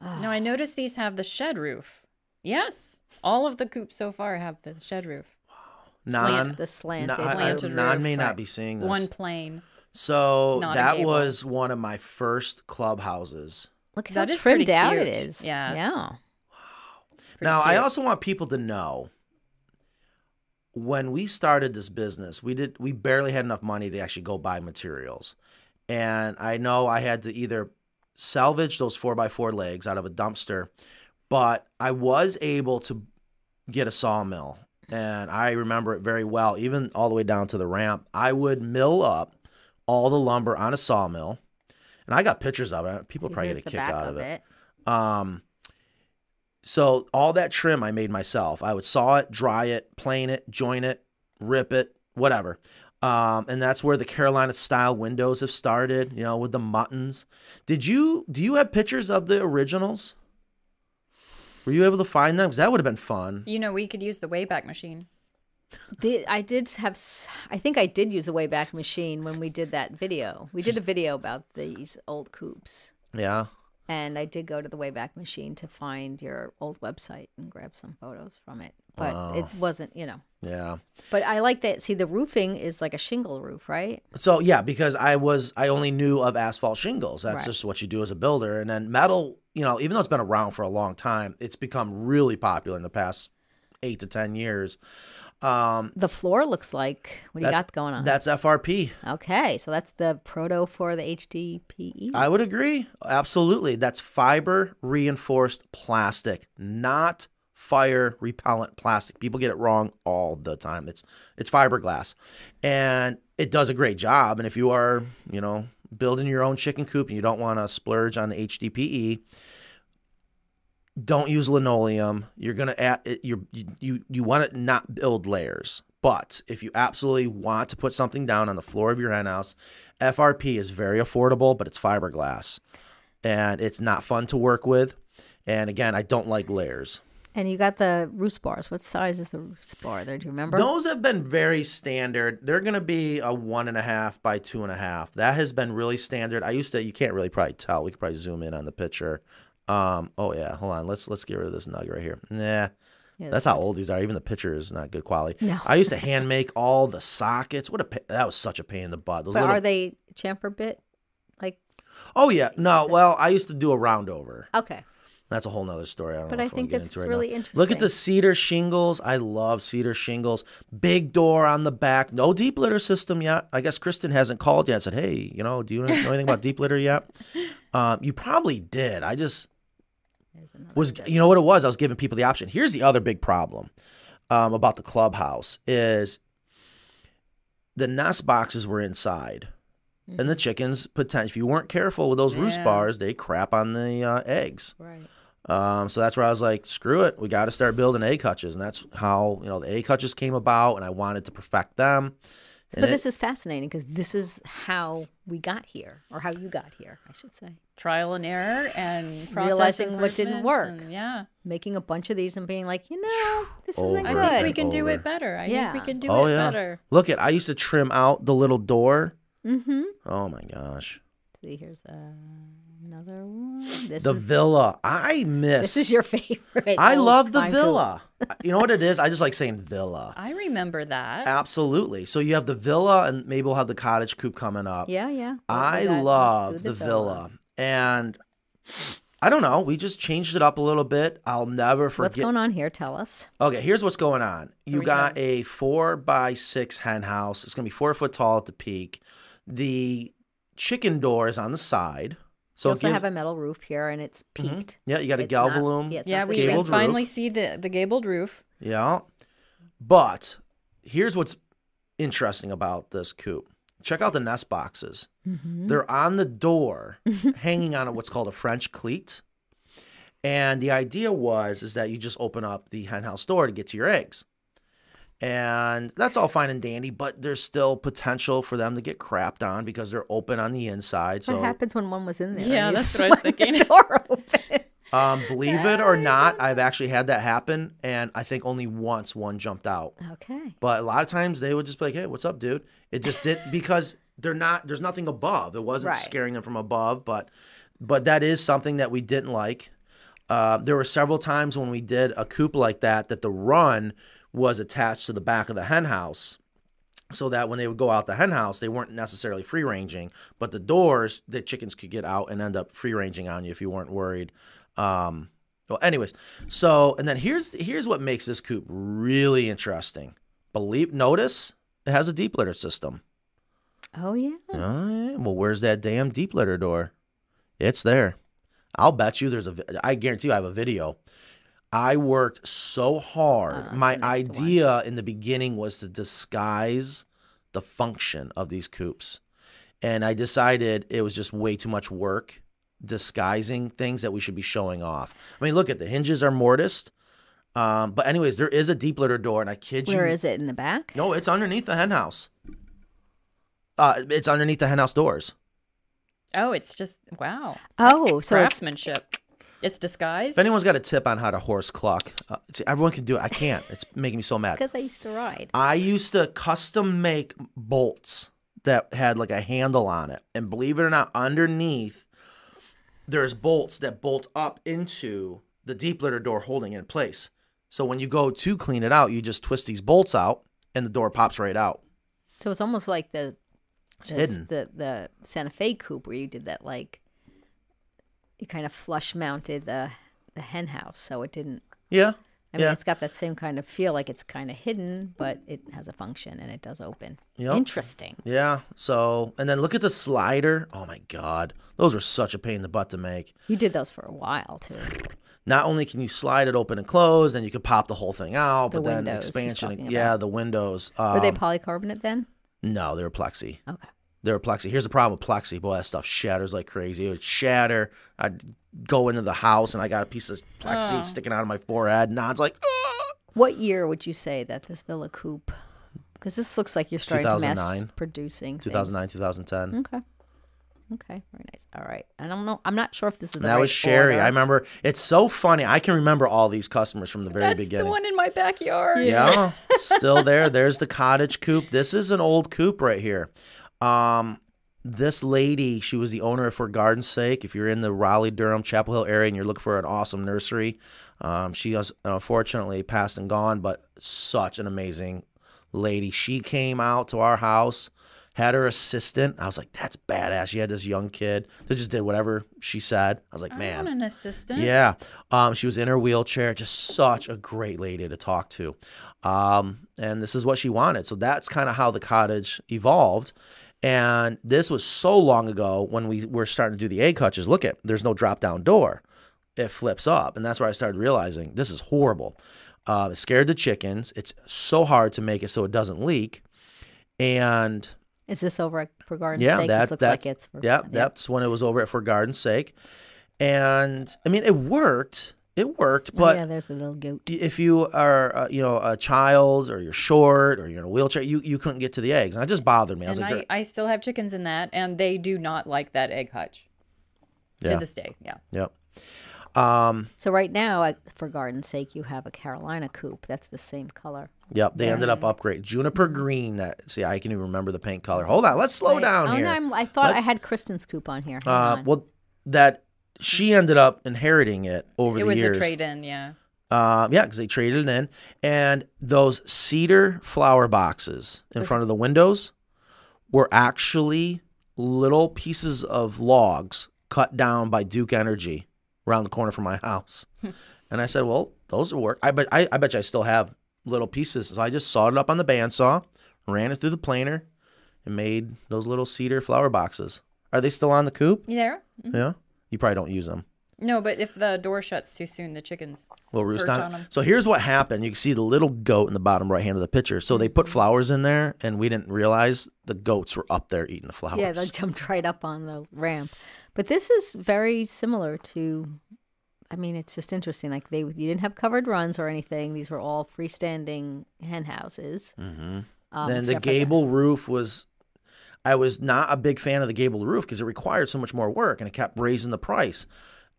Now I notice these have the shed roof. Yes, all of the coops so far have the shed roof. Wow. Non, the slanted non, I- I- slanted non roof, may not be seeing this. One plane. So not that was one of my first clubhouses. Look how That is trimmed pretty out it cute. is. Yeah. Yeah. It's pretty Now, I also want people to know when we started this business, we did we barely had enough money to actually go buy materials. And I know I had to either salvage those 4x4 legs out of a dumpster, but I was able to get a sawmill. And I remember it very well, even all the way down to the ramp. I would mill up all the lumber on a sawmill. And I got pictures of it. People probably Here's get a kick out of it. Um, so all that trim I made myself. I would saw it, dry it, plane it, join it, rip it, whatever. Um, and that's where the Carolina style windows have started. You know, with the muntins. Did you do you have pictures of the originals? Were you able to find them? Because that would have been fun. You know, we could use the Wayback Machine. The, I did have, I think I did use the Wayback Machine when we did that video. We did a video about these old coops. Yeah. And I did go to the Wayback Machine to find your old website and grab some photos from it. But it wasn't, you know. Yeah. But I like that. See, the roofing is like a shingle roof, right? So yeah, because I was I only knew of asphalt shingles. That's Right. just what you do as a builder. And then metal, you know, even though it's been around for a long time, it's become really popular in the past eight to ten years. Um, The floor looks like, what do you got going on? That's FRP. okay. So that's the proto for the HDPE. I would agree. Absolutely. That's fiber reinforced plastic, not fire repellent plastic. People get it wrong all the time. It's it's fiberglass. And it does a great job. And if you are, you know, building your own chicken coop and you don't want to splurge on the HDPE, don't use linoleum. You're gonna add it- you you you want to not build layers. But if you absolutely want to put something down on the floor of your hen house, FRP is very affordable, but it's fiberglass, and it's not fun to work with. And again, I don't like layers. and you got the roof bars. What size is the roof bar there? Do you remember? Those have been very standard. They're going to be a one and a half by two and a half. That has been really standard. I used to. You can't really probably tell. We could probably zoom in on the picture. Um. Oh yeah. Hold on. Let's let's get rid of this nug right here. Nah. Yeah, That's how old these are. Even the picture is not good quality. No. I used to hand make all the sockets. What a pa- that was such a pain in the butt. Those But little, are they chamfer bit? Like, oh yeah. No. Well, I used to do a round over. okay. That's a whole nother story. I don't But know I think that's right really now. Look at the cedar shingles. I love cedar shingles. Big door on the back. No deep litter system yet. I guess Kristen hasn't called yet and said, hey, you know, do you know anything about deep litter yet? Um, you probably did. I just was, you know what it was? I was giving people the option. Here's the other big problem um, about the clubhouse is the nest boxes were inside. And the chickens, potentially, if you weren't careful with those roost bars, they crap on the uh, eggs. Right. Um, so that's where I was like, screw it, we got to start building egg hutches, and that's how you know the egg hutches came about, and I wanted to perfect them. And But it- this is fascinating because this is how we got here, or how you got here, I should say. Trial and error and process Realizing what didn't work. and- yeah. Making a bunch of these and being like, you know, this Over isn't I good. think we and can do it better. I Yeah. think we can do oh it yeah, better. look at I used to trim out the little door. mm-hmm. Oh my gosh, See, here's uh, another one. This the is villa. I miss. this is your favorite. I old love the villa. coop. Villa. you know what it is? I just like saying villa. I remember that. Absolutely. So you have the villa, and maybe we'll have the cottage coop coming up. Yeah, yeah. We'll I. Love do the, villa. and I don't know. We just changed it up a little bit. I'll never forget. What's going on here? Tell us. Okay, here's what's going on. You got go. a four by six hen house. It's gonna be four foot tall at the peak. The chicken door is on the side, so we also gives- have a metal roof here, and it's peaked. yeah, you got a galvalume. yeah, yeah, we can gabled finally roof. see the the gabled roof. Yeah. But here's what's interesting about this coop. Check out the nest boxes. Mm-hmm. They're on the door, hanging on what's called a French cleat. And the idea was is that you just open up the hen house door to get to your eggs. And that's all fine and dandy, but there's still potential for them to get crapped on because they're open on the inside. So What happens when one was in there? Yeah, and you that's what I was swung the thinking. Door open. um, believe it or not, I've actually had that happen, and I think only once one jumped out. Okay. But a lot of times they would just be like, "Hey, what's up, dude?" It just did because they're not. There's nothing above. It wasn't Right. scaring them from above, but but that is something that we didn't like. Uh, there were several times when we did a coop like that that the run was attached to the back of the hen house. So that when they would go out the hen house, they weren't necessarily free ranging, but the doors, the chickens could get out and end up free ranging on you if you weren't worried. Um, well, anyways, so and then here's here's what makes this coop really interesting. Believe notice it has a deep litter system. Oh yeah. Oh, yeah. Well, where's that damn deep litter door? It's there. I'll bet you there's a. I guarantee you I have a video. I worked so hard. Uh, My the next one. idea in the beginning was to disguise the function of these coops. And I decided it was just way too much work disguising things that we should be showing off. I mean, look at the hinges are mortised. Um, but anyways, there is a deep litter door, and I kid you Where is it in the back? no, it's underneath the hen house. Uh, it's underneath the hen house doors. Oh, it's just wow. Oh, That's so it's- craftsmanship. It's disguised. If anyone's got a tip on how to horse clock, uh, see, everyone can do it. I can't. It's making me so mad. Because I used to ride. I used to custom make bolts that had like a handle on it. And believe it or not, underneath there's bolts that bolt up into the deep litter door holding it in place. So when you go to clean it out, you just twist these bolts out and the door pops right out. So it's almost like the It's the, hidden. the the Santa Fe coop where you did that like you kind of flush mounted the the hen house so it didn't Yeah. I mean Yeah. it's got that same kind of feel like it's kind of hidden but it has a function and it does open. Yep. Interesting. Yeah. So, and then look at the slider. Oh my God. Those were such a pain in the butt to make. You did those for a while too. Not only can you slide it open and close, then you could pop the whole thing out, The but then expansion. Yeah, about. the windows. Were they Um, polycarbonate then? no, they were plexi. Okay. They were plexi. Here's the problem with plexi. Boy, that stuff shatters like crazy. It would shatter. I'd go into the house and I got a piece of plexi Oh. sticking out of my forehead. And I Nod's like, "Ah!" What year would you say that this Villa Coop? Because this looks like you're starting to mass 2009. producing. 2009, 2010. Okay. Okay. Very nice. All right. I don't know. I'm not sure if this is the that right was Sherry. order. I remember. It's so funny. I can remember all these customers from the very That's beginning. the one in my backyard. Yeah, still there. There's the cottage coop. This is an old coop right here. Um, this lady, she was the owner of For Garden's Sake. If you're in the Raleigh, Durham, Chapel Hill area and you're looking for an awesome nursery, um, she has unfortunately passed and gone, but such an amazing lady. She came out to our house, had her assistant. I was like, that's badass. She had this young kid that just did whatever she said. I was like, I man, want an assistant. yeah. Um, she was in her wheelchair, just such a great lady to talk to. Um, and this is what she wanted. So that's kind of how the cottage evolved. And this was so long ago when we were starting to do the egg hutches. Look at there's no drop down door. It flips up. And that's where I started realizing this is horrible. Uh, it scared the chickens. It's so hard to make it so it doesn't leak. And Is this over at for Garden's yeah, Sake? that looks that's like it's for yeah, fun. that's when it was over at For Garden's Sake, and I mean it worked. It worked, Oh, but yeah, there's the little goat. if you are uh, you know a child or you're short or you're in a wheelchair, you you couldn't get to the eggs, and that just bothered me. I was And like, I, I still have chickens in that, and they do not like that egg hutch Yeah. to this day. Yeah. yep. Um, So right now, for Garden's Sake, you have a Carolina coop. That's the same color. yep. They ended up upgrade juniper green. That see, I can even remember the paint color. Hold on, let's slow Right. down oh, here. No, I'm, I thought Let's- I had Kristen's coop on here. Hang uh, on. well, that she ended up inheriting it over It the years. It was a trade in. Yeah. Um, yeah, because they traded it in, and those cedar flower boxes in front of the windows were actually little pieces of logs cut down by Duke Energy around the corner from my house. and I said, "Well, those will work." I bet I, I bet you I still have little pieces. So I just sawed it up on the bandsaw, ran it through the planer, and made those little cedar flower boxes. Are they still on the coop? You there? Yeah. You probably don't use them. No, but if the door shuts too soon, the chickens Will roost on, on it. 'em. So here's what happened. You can see the little goat in the bottom right hand of the picture. So they Mm-hmm. put flowers in there, and we didn't realize the goats were up there eating the flowers. yeah, they jumped right up on the ramp. But this is very similar to. I mean, it's just interesting. Like they, you didn't have covered runs or anything. These were all freestanding hen houses. hmm Um, then the except for gable roof was. I was not a big fan of the gable roof because it required so much more work, and it kept raising the price.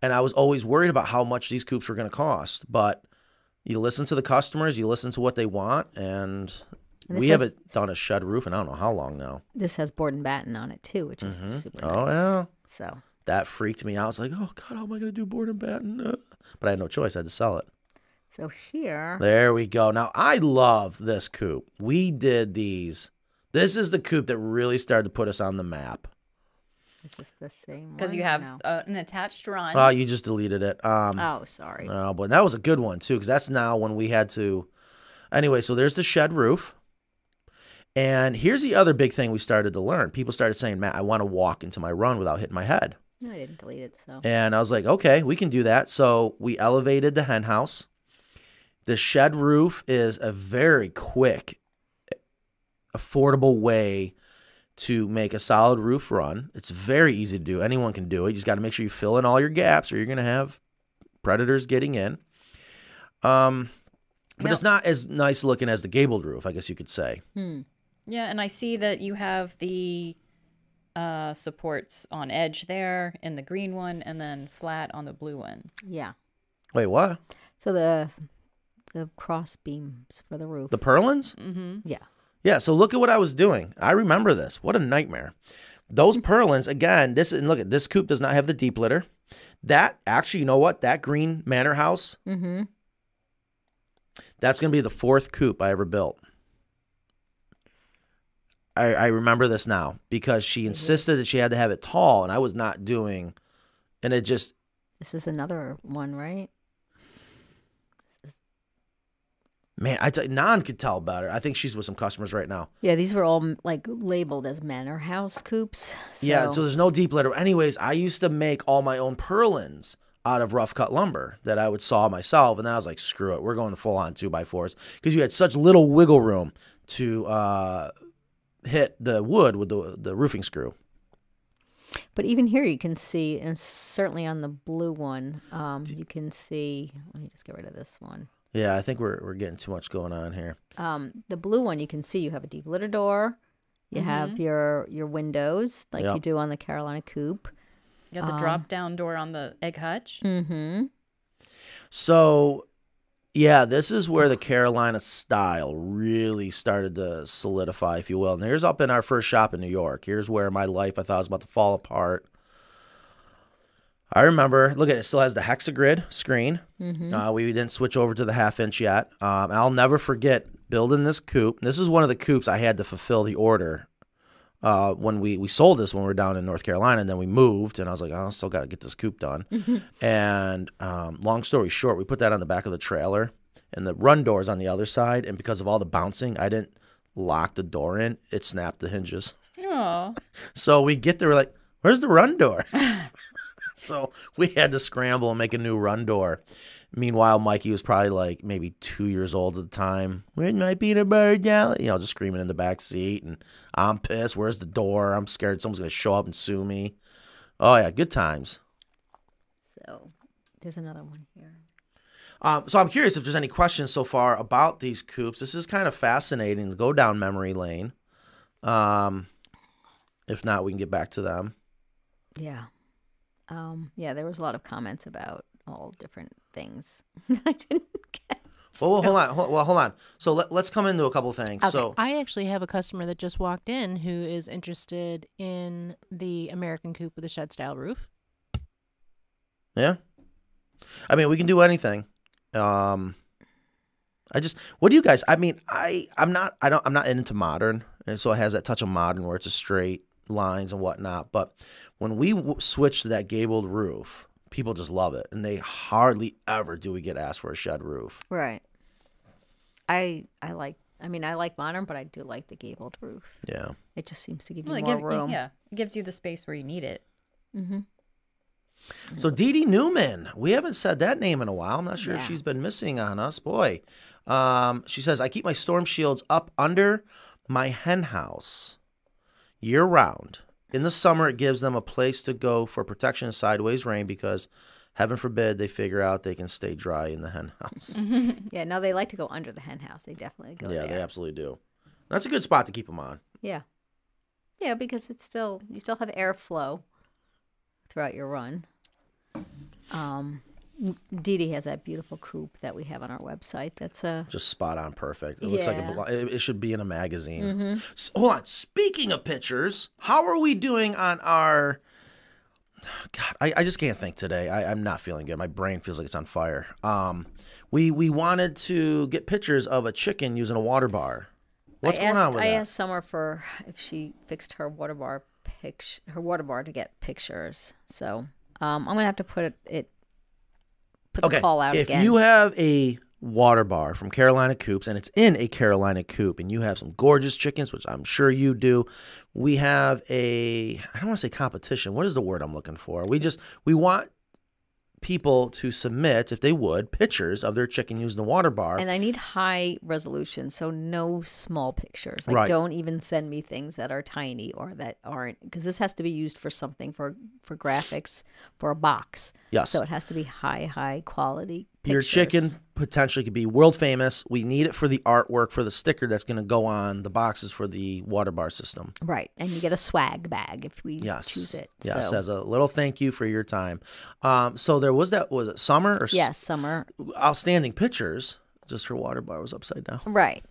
And I was always worried about how much these coops were going to cost. But you listen to the customers, you listen to what they want, and, And we has- haven't done a shed roof in I don't know how long now. This has board and batten on it too, which is super nice. Oh yeah. So that freaked me out. I was like, oh God, how am I going to do board and batten? Uh, But I had no choice. I had to sell it. so here, There we go. Now, I love this coop. We did these. This is the coop that really started to put us on the map. is this the same? because you have no? uh, an attached run. Oh, you just deleted it. Um, Oh, sorry. no, but that was a good one, too, because that's now when we had to. Anyway, so there's the shed roof. And here's the other big thing we started to learn. People started saying, Matt, I want to walk into my run without hitting my head. No, I didn't delete it. So And I was like, okay, we can do that. So we elevated the hen house. The shed roof is a very quick, affordable way to make a solid roof run. It's very easy to do. Anyone can do it. You just got to make sure you fill in all your gaps or you're going to have predators getting in. Um, but Now- it's not as nice looking as the gabled roof, I guess you could say. hmm. Yeah, and I see that you have the uh, supports on edge there in the green one, and then flat on the blue one. Yeah. Wait, what? So the the cross beams for the roof. The purlins? Mm-hmm. yeah. Yeah, so look at what I was doing. I remember this. What a nightmare. Those purlins, again, this and look at this coop does not have the deep litter. That actually, you know what? That green manor house, Mm-hmm. that's gonna be the fourth coop I ever built. I, I remember this now because she insisted that she had to have it tall, and I was not doing, and it just This is another one, right? Man, I tell you, Nan could tell better. I think she's with some customers right now. Yeah, these were all like labeled as manor house coops. Yeah, so there's no deep litter. Anyways, I used to make all my own purlins out of rough cut lumber that I would saw myself, and then I was like, screw it, we're going the full on two by fours because you had such little wiggle room to uh, hit the wood with the the roofing screw. But even here, you can see, and certainly on the blue one, um, you can see. Let me just get rid of this one. Yeah, I think we're we're getting too much going on here. Um, the blue one, you can see you have a deep litter door. You have your your windows like Yep. you do on the Carolina Coop. You got the drop down door on the egg hutch. Mm-hmm. So, yeah, this is where the Carolina style really started to solidify, if you will. And here's up in our first shop in New York. Here's where my life I thought was about to fall apart. I remember, look at it, it still has the hexagrid screen. Uh, we didn't switch over to the half inch yet. Um, and I'll never forget building this coop. This is one of the coops I had to fulfill the order uh, when we, we sold this when we were down in North Carolina, and then we moved, and I was like, oh, I still got to get this coop done. and um, long story short, we put that on the back of the trailer, and the run door's on the other side, and because of all the bouncing, I didn't lock the door in. It snapped the hinges. Oh, So we get there, we're like, where's the run door? so we had to scramble and make a new run door. Meanwhile, Mikey was probably like maybe two years old at the time. Where's my peanut butter jelly? You know, just screaming in the back seat. And I'm pissed. Where's the door? I'm scared someone's going to show up and sue me. Oh, yeah, good times. So there's another one here. Um, so I'm curious if there's any questions so far about these coops. This is kind of fascinating to go down memory lane. Um, if not, we can get back to them. Yeah. Um, yeah, there was a lot of comments about all different things that I didn't get. Well, well, hold on. Hold, well, hold on. So let, let's come into a couple things. So I actually have a customer that just walked in who is interested in the American coop with a shed style roof. yeah, I mean, we can do anything. Um, I just, what do you guys? I mean, I, I'm not, I don't, I'm not into modern, and so it has that touch of modern where it's a straight lines and whatnot. But when we w- switch to that gabled roof, people just love it, and they hardly ever do we get asked for a shed roof. Right. I I like. I mean, I like modern, but I do like the gabled roof. Yeah. It just seems to give you well, it more give, room. yeah, it gives you the space where you need it. Mm-hmm. So Dee Dee Newman, we haven't said that name in a while. I'm not sure if she's been missing on us. Boy, um, she says I keep my storm shields up under my hen house year round. In the summer, it gives them a place to go for protection of sideways rain because, heaven forbid, they figure out they can stay dry in the hen house. Yeah. No, they like to go under the hen house. They definitely go yeah, there. they absolutely do. That's a good spot to keep them on. Yeah. Yeah, because it's still you still have airflow throughout your run. Um, Dee Dee has that beautiful coop that we have on our website. That's a Just spot on, perfect. It looks like it, Yeah. it, should be in a magazine. S- hold on. Speaking of pictures, how are we doing on our? God, I, I just can't think today. I, I'm not feeling good. My brain feels like it's on fire. Um, we we wanted to get pictures of a chicken using a water bar. What's I going asked, on with I that? asked Summer for if she fixed her water bar pic her water bar to get pictures. So um, I'm gonna have to put it, it put okay, the call out if again. you have a water bar from Carolina Coops and it's in a Carolina Coop and you have some gorgeous chickens, which I'm sure you do, we have a I don't want to say competition. What is the word I'm looking for? We just we want people to submit, if they would, pictures of their chicken using the water bar. and I need high resolution, so no small pictures. Like, Right. don't even send me things that are tiny or that aren't, because this has to be used for something for for graphics for a box. Yes. So it has to be high, high quality Your chicken potentially could be world famous. We need it for the artwork for the sticker that's going to go on the boxes for the water bar system. Right, and you get a swag bag if we Yes. choose it. Yes, so, as a little thank you for your time. Um, so there was that was it summer or yes, summer. outstanding pictures. Just her water bar was upside down. Right.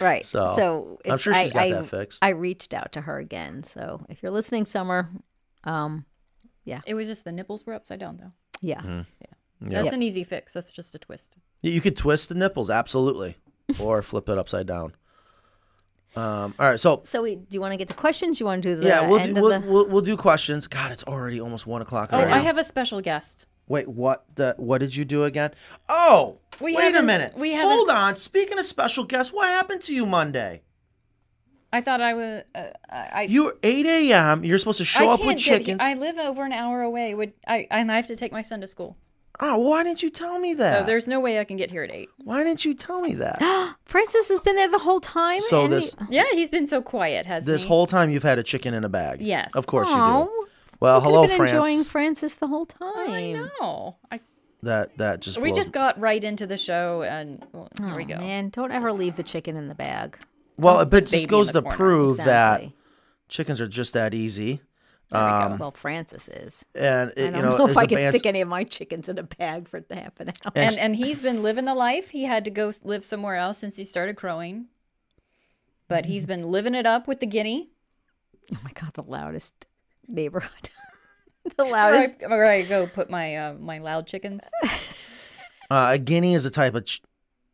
Right. So, so I'm sure she's got I, that fixed. I reached out to her again. So if you're listening, Summer, um, yeah. It was just the nipples were upside down though. Yeah, yeah. Mm-hmm. That's Yep. an easy fix. That's just a twist. You you could twist the nipples, absolutely, or flip it upside down. Um, all right, so So we do you want to get to questions? You want to do the yeah, we'll end do, of we'll, the we'll we'll do questions. God, it's already almost one o'clock. Oh, already. I have a special guest. Wait, what the what did you do again? Oh, We wait a minute. we Hold haven't- on. Speaking of special guests, what happened to you Monday? I thought I would. Uh, I. I You were 8 a.m. You're supposed to show I up with can't he- chickens. I live over an hour away. Would I? And I have to take my son to school. Oh, why didn't you tell me that? So there's no way I can get here at eight. Why didn't you tell me that? Francis has been there the whole time. So and this he- Yeah, he's been so quiet, hasn't this he? whole time you've had a chicken in a bag. Yes. Of course you do. Well, you could've hello, been France. enjoying Francis the whole oh, time. I know. I, That that just we blows- just got right into the show, and well, here we Oh, go. Man, don't ever leave the chicken in the bag. well, but it baby just goes to corner. prove that chickens are just that easy. There we go. Um, well, Francis is. And it, I don't know, know, if I I a can stick any of my chickens in a bag for half an hour. and and he's been living the life. He had to go live somewhere else since he started crowing. But he's been living it up with the guinea. Oh my god, the loudest neighborhood. the Where I, loudest. where I go put my uh, my loud chickens. Uh, a guinea is a type of. Ch-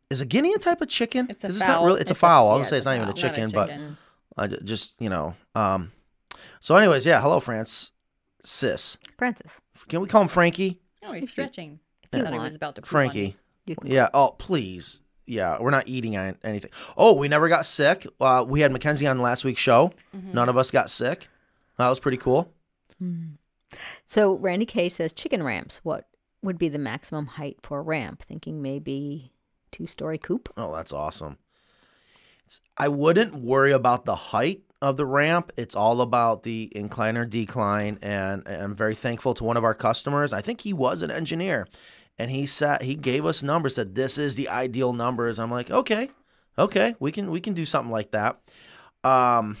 is a guinea a type of chicken? It's a 'Cause not fowl. really. It's, a It's a- fowl. I'll yeah, say it's it's a not even a fowl. It's not a chicken, but. I just you know. Um. So, anyways, yeah. Hello, France. Sis. Francis. Can we call him Frankie? Oh, he's stretching. you I thought he was about to poop on me. Frankie. You Yeah. Oh, please. Yeah, we're not eating anything. Oh, we never got sick. Uh, we had Mackenzie on last week's show. Mm-hmm. None of us got sick. That was pretty cool. So Randy K says chicken ramps. What would be the maximum height for a ramp? Thinking maybe two story coop. Oh, that's awesome. It's, I wouldn't worry about the height of the ramp. It's all about the incline or decline. And, and I'm very thankful to one of our customers. I think he was an engineer, and he sat. He gave us numbers. Said this is the ideal numbers. I'm like, okay, okay, we can we can do something like that. Um,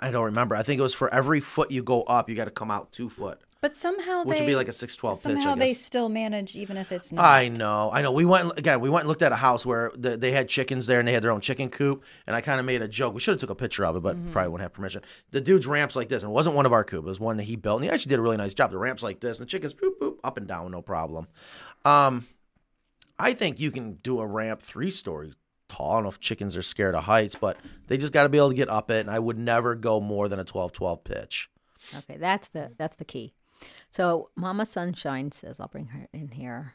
I don't remember. I think it was for every foot you go up, you got to come out two foot, But somehow which they would be like a six twelve pitch. somehow I they still manage even if it's not. I know, I know. We went again. We went and looked at a house where the, they had chickens there, and they had their own chicken coop. And I kind of made a joke. We should have took a picture of it, but Mm-hmm. probably wouldn't have permission. The dude's ramps like this, and it wasn't one of our coop. It was one that he built, and he actually did a really nice job. The ramps like this, and the chickens boop boop up and down, no problem. Um, I think you can do a ramp three story tall. I don't know if chickens are scared of heights, but they just got to be able to get up it. And I would never go more than a 12-12 pitch. Okay, that's the that's the key. So Mama Sunshine says, I'll bring her in here.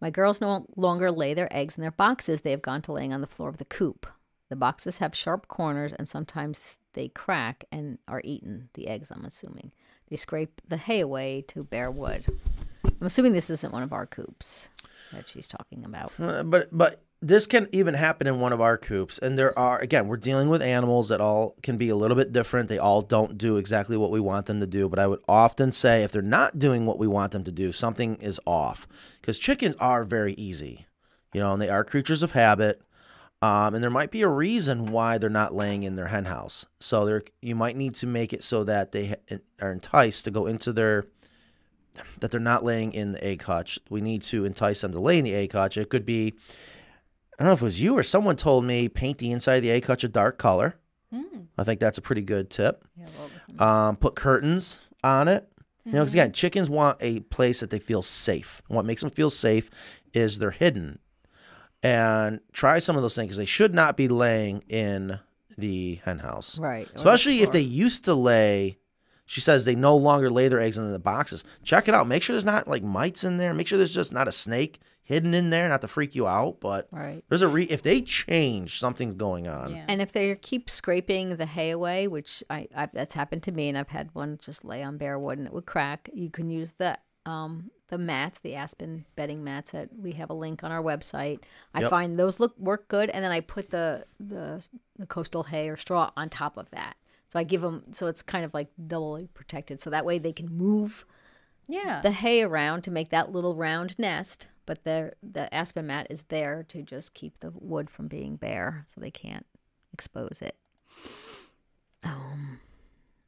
My girls no longer lay their eggs in their boxes. They have gone to laying on the floor of the coop. The boxes have sharp corners and sometimes they crack and are eaten. The eggs, I'm assuming. They scrape the hay away to bare wood. I'm assuming this isn't one of our coops that she's talking about. Uh, but but this can even happen in one of our coops and there are again we're dealing with animals that all can be a little bit different they all don't do exactly what we want them to do but i would often say if they're not doing what we want them to do something is off because chickens are very easy you know and they are creatures of habit um, and there might be a reason why they're not laying in their hen house so there you might need to make it so that they are enticed to go into their that they're not laying in the egg hutch. We need to entice them to lay in the egg hutch. It could be, I don't know if it was you or someone told me, paint the inside of the egg hutch a dark color. I think that's a pretty good tip. Um, put curtains on it. You know, because again, chickens want a place that they feel safe. And what makes them feel safe is they're hidden. And try some of those things because they should not be laying in the hen house. Right. Especially if they used to lay. She says they no longer lay their eggs in the boxes. Check it out. Make sure there's not like mites in there. Make sure there's just not a snake hidden in there, not to freak you out. But Right. there's a re. If they change, something's going on. Yeah. And if they keep scraping the hay away, which I, I that's happened to me, and I've had one just lay on bare wood and it would crack, you can use the um the mats, the aspen bedding mats that we have a link on our website. I Yep. find those look work good, and then I put the the the coastal hay or straw on top of that. So I give them so it's kind of like doubly protected, so that way they can move Yeah. the hay around to make that little round nest, but the the aspen mat is there to just keep the wood from being bare, so they can't expose it. Um,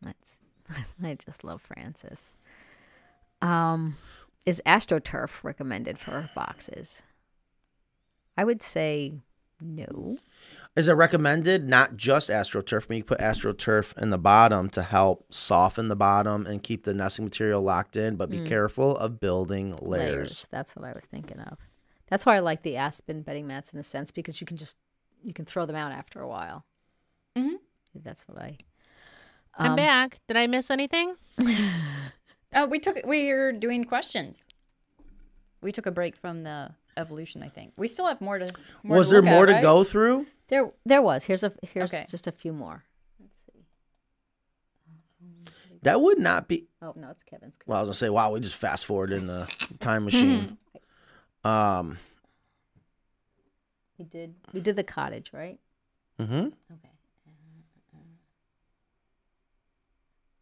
that's I just love Francis. Um, is AstroTurf recommended for boxes? I would say no. Is it recommended not just AstroTurf, but you put AstroTurf in the bottom to help soften the bottom and keep the nesting material locked in, but be careful of building layers. That's what I was thinking of. That's why I like the aspen bedding mats in a sense because you can just you can throw them out after a while. mm-hmm. That's what I. I'm Um, back. Did I miss anything? Oh, we took we're doing questions. We took a break from the evolution, I think. We still have more to more Was to there look more at, to right? go through? There, there was. Here's a here's Okay. just a few more. Let's see. That would not be. Oh no, it's Kevin's. Well, I was gonna say, wow, we just fast forwarded in the time machine. um. We did we did the cottage right? Mm hmm Okay.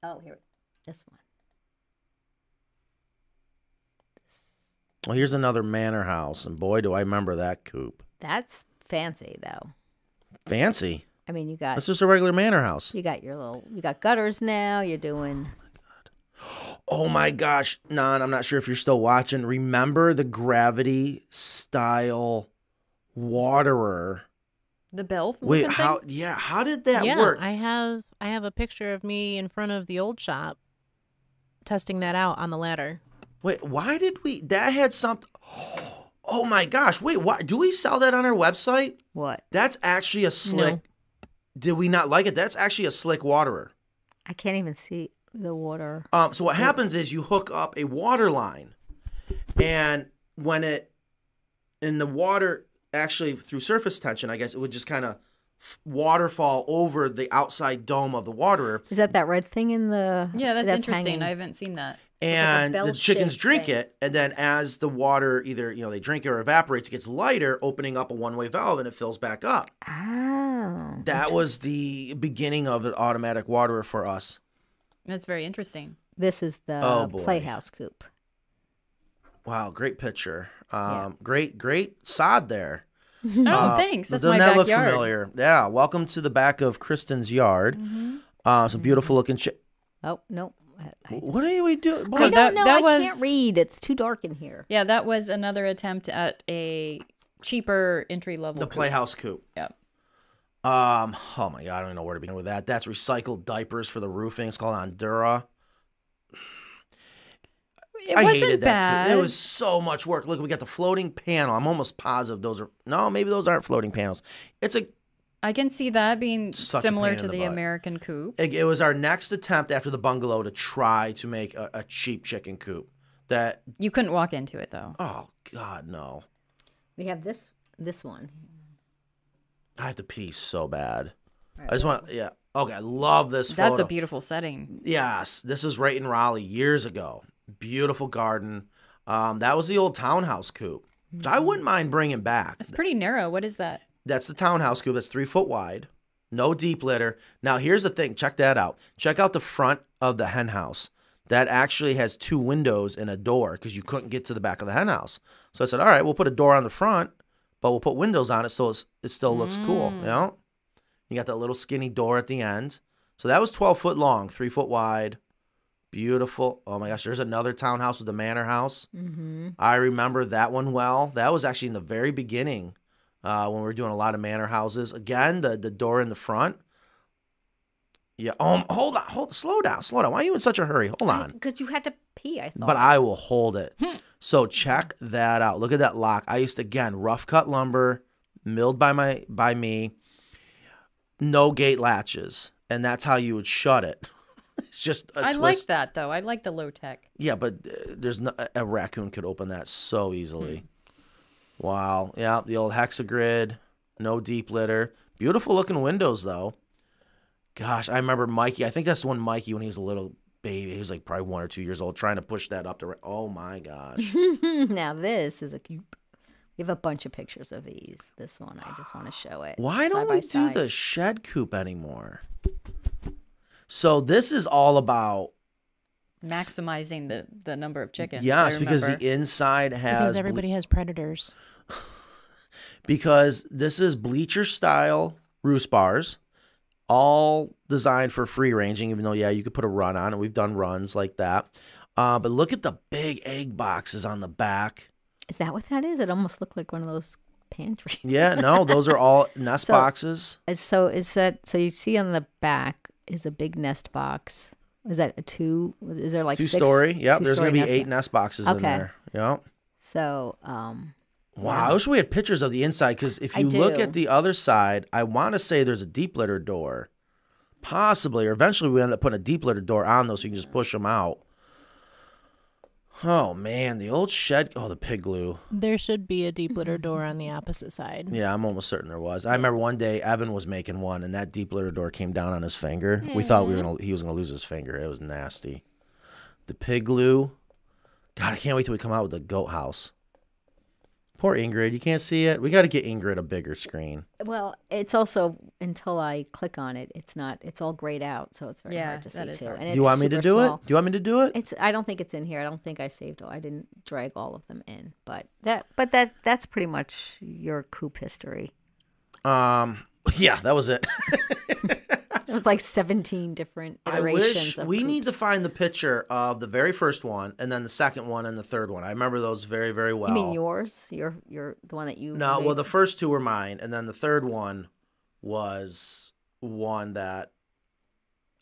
Oh, here, this one. Well, here's another manor house, and boy, do I remember that coop. That's fancy though. Fancy. I mean, you got That's just a regular manor house. you got your little you got gutters now. You're doing Oh my gosh, Nan, I'm not sure if you're still watching. Remember the gravity style waterer? The bell. Wait, looking how? Thing? Yeah, how did that yeah, work? I have I have a picture of me in front of the old shop testing that out on the ladder. Wait, why did we? That had something. Oh my gosh! Wait, why do we sell that on our website? what? That's actually a slick. No. Did we not like it? That's actually a slick waterer. I can't even see the water. Um, so what happens is you hook up a water line, and when it, in the water actually through surface tension, I guess it would just kind of waterfall over the outside dome of the waterer, Is that that red thing in the? Yeah, that's, interesting. hanging? I haven't seen that. Like and the chickens drink thing. it, and then as the water either you know they drink it or evaporates, it gets lighter, opening up a one-way valve, and it fills back up. Oh, That was the beginning of an automatic waterer for us. That's very interesting. this is the Oh, playhouse coop. Wow, great picture. Um, Yeah. Great, great sod there. Oh, Uh, thanks. That's doesn't my that look familiar? Yeah. Welcome to the back of Kristen's yard. Mm-hmm. Uh, some beautiful looking shit. Oh no, I, I, What are we doing? So I that- don't know. that I was- can't read. It's too dark in here. Yeah, that was another attempt at a cheaper entry level. the coop. Playhouse Coop. Yep. Um. Oh my god, I don't even know where to begin with that. That's recycled diapers for the roofing. It's called Ondura. It I wasn't hated that. bad. It was so much work. Look, we got the floating panel. I'm almost positive those are no, maybe those aren't floating panels. It's a. I can see that being Such similar to the, the. American coop. It, it was our next attempt after the bungalow to try to make a, a cheap chicken coop. That You couldn't walk into it though. oh god no, We have this this one. I have to pee so bad. All I just want yeah. Okay, I love this. That's photo. a beautiful setting. Yes, this is right in Raleigh years ago. Beautiful garden. Um, that was the old townhouse coop, which I wouldn't mind bringing back. It's pretty narrow. What is that? That's the townhouse coop. That's three foot wide. No deep litter. Now here's the thing. Check that out. Check out the front of the hen house. That actually has two windows and a door because you couldn't get to the back of the hen house. So I said, all right, we'll put a door on the front, but we'll put windows on it so it's, it still looks cool. You know, you got that little skinny door at the end. So that was 12 foot long, three foot wide. Beautiful. Oh my gosh, there's another townhouse with the manor house. Mm-hmm. I remember that one well. That was actually in the very beginning uh, when we were doing a lot of manor houses. Again, the, the door in the front. Yeah. Um. Hold on. Hold. Slow down. Slow down. Why are you in such a hurry? Hold on. Because you had to pee. I thought. But I will hold it. So check that out. Look at that lock. I used to again rough cut lumber, milled by my by me. No gate latches, and that's how you would shut it. it's just a I twist. like that though. I like the low tech. Yeah, but uh, there's no, a raccoon could open that so easily. Wow. Yeah, the old hexagrid, no deep litter. Beautiful looking windows though. Gosh, I remember Mikey. I think that's the one Mikey when he was a little baby. He was like probably one or two years old, trying to push that up to. Oh my gosh. now this is a coop. We have a bunch of pictures of these. This one, I just want to show it. Why don't we do side. the shed coop anymore? So this is all about maximizing the the number of chickens. I yes, because the inside has Because ble- everybody has predators. because this is bleacher style roost bars, all designed for free ranging. Even though, yeah, you could put a run on it. We've done runs like that. Uh, but look at the big egg boxes on the back. Is that what that is? It almost looked like one of those pantries. Yeah, no, those are all nest So- boxes. Is- So is that so? You see on the back is a big nest box. Is that a two? Is there like Two six- story. Yep, there's two-story gonna be eight nest boxes in Okay. there. Yep. So um, Wow, I wish we had pictures of the inside because if you look at the other side, I want to say there's a deep litter door, possibly, or eventually we end up putting a deep litter door on those so you can just push them out. Oh man, the old shed. Oh, the pig glue. There should be a deep litter mm-hmm. door on the opposite side. Yeah, I'm almost certain there was. I remember one day Evan was making one, and that deep litter door came down on his finger. We thought we were gonna he was gonna lose his finger. It was nasty. The pig glue. God, I can't wait till we come out with the goat house. Poor Ingrid, you can't see it. We got to get Ingrid a bigger screen. well, it's also until I click on it, it's not. It's all grayed out, so it's very Yeah, hard to see too. hard. And Do you want me to do small. it? Do you want me to do it? It's. I don't think it's in here. I don't think I saved. all I didn't drag all of them in, but that. But that. That's pretty much your coop history. Um, yeah, that was it. There was like seventeen different I iterations wish of we need to find the picture of the very first one, and then the second one, and the third one. I remember those very, very well. You mean yours? Your your the one that you No, well, the first two were mine, and then the third one was one that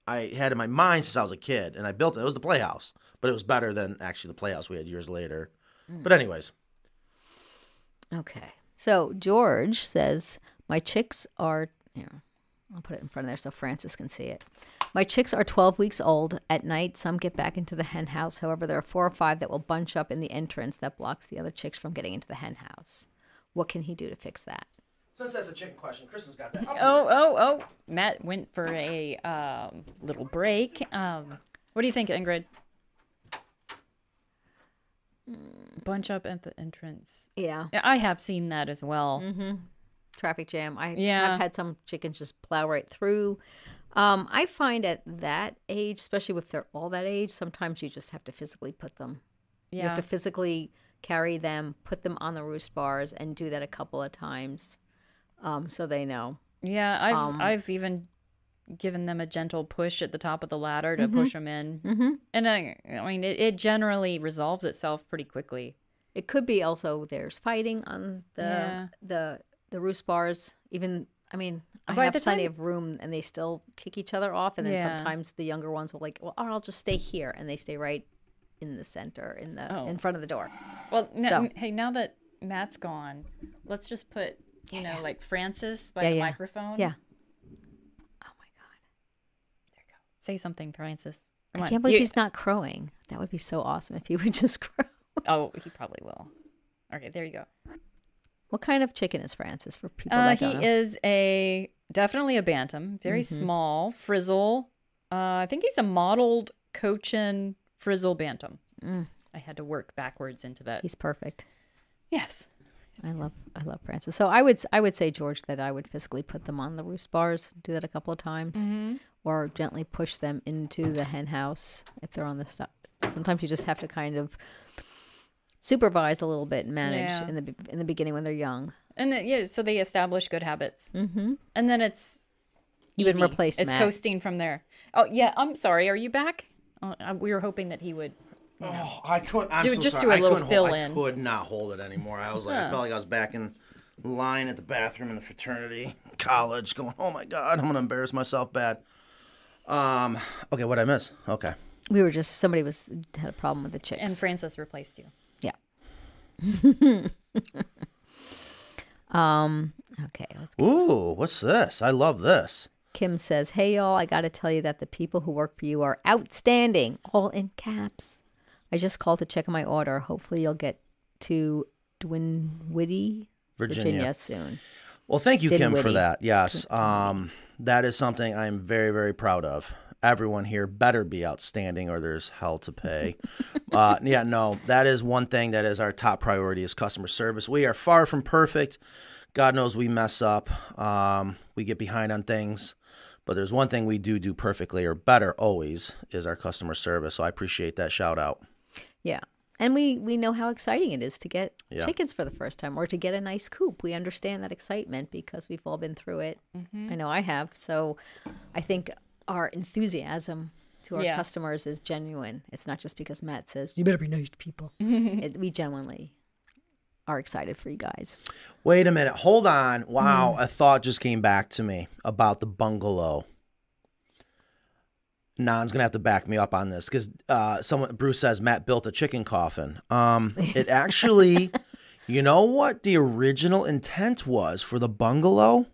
I had in my mind since I was a kid, and I built it. It was the Playhouse, but it was better than actually the Playhouse we had years later. Mm. But anyways, Okay. So George says, My chicks are, here, I'll put it in front of there so Francis can see it. My chicks are 12 weeks old. At night, some get back into the hen house. However, there are four or five that will bunch up in the entrance that blocks the other chicks from getting into the hen house. What can he do to fix that? since that's a chicken question, Kristen's got that. Oh, oh, oh! Matt went for a um, little break. Um, what do you think, Ingrid? Bunch up at the entrance. Yeah. Yeah, I have seen that as well. Traffic jam. I Yeah. have had some chickens just plow right through. Um, I find at that age, especially if they're all that age, sometimes you just have to physically put them You Yeah, have to physically carry them, put them on the roost bars, and do that a couple of times, um, so they know. yeah. I've um, I've even given them a gentle push at the top of the ladder to push them in, Mm-hmm. and I, I mean, it, it generally resolves itself pretty quickly. It could be also there's fighting on the Yeah. the the roost bars. Even I mean, I By have plenty time- of room, and they still kick each other off. And then Yeah. sometimes the younger ones will like, well, I'll just stay here, and they stay right in the center, in the Oh. in front of the door. Well, no, So- hey, now that Matt's gone, let's just put you know like Francis by Yeah, the yeah. microphone. Yeah. Oh my god! There you go. Say something, Francis. Come I on. can't believe You- he's not crowing. That would be so awesome if he would just crow. Oh, he probably will. Okay, there you go. What kind of chicken is Francis for people Uh, that he don't know? is a definitely a bantam, very Mm-hmm. small, frizzle. Uh, I think he's a mottled Cochin frizzle bantam. I had to work backwards into that. Mm. He's perfect. yes. I love I love Francis. So I would I would say George that I would physically put them on the roost bars, do that a couple of times, Mm-hmm. or gently push them into the hen house if they're on the stuff. Sometimes you just have to kind of supervise a little bit and manage Yeah. in the in the beginning when they're young. And then, yeah, so they establish good habits, Mm-hmm. and then it's You've been replaced, It's Matt. coasting from there. Oh yeah, I'm sorry. Are you back? Uh, uh, we were hoping that he would. Oh, I couldn't. I'm Do- so just sorry. do a I little fill hold, in. I could not hold it anymore. I was like, I felt like I was back in line at the bathroom in the fraternity, college, going, "Oh my god, I'm gonna embarrass myself bad." Um. Okay, what I miss? Okay. We were just somebody was had a problem with the chicks. And Francis replaced you. um. Okay. Let's Ooh, what's this? I love this. Kim says, Hey, y'all, I got to tell you that the people who work for you are outstanding, all in caps. I just called to check on my order. Hopefully, you'll get to Dinwiddie, Virginia. Virginia, soon. Well, thank you, Kim, for that. Yes, um, that is something I'm very, very proud of. Everyone here better be outstanding, or there's hell to pay. uh, yeah, no, that is one thing that is our top priority is customer service. We are far from perfect. God knows we mess up. Um, we get behind on things, But there's one thing we do do perfectly or better always is our customer service. So I appreciate that shout out. Yeah. And we we know how exciting it is to get Yeah. chickens for the first time or to get a nice coop. We understand that excitement because we've all been through it. I know I have. So I think our enthusiasm to our Yeah. customers is genuine. It's not just because Matt says you better be nice to people. it, we genuinely are excited for you guys. Wait a minute. Hold on. Wow. A thought just came back to me about the bungalow. Nan's gonna have to back me up on this because uh, someone Bruce says Matt built a chicken coffin. Um, it actually, you know what the original intent was for the bungalow.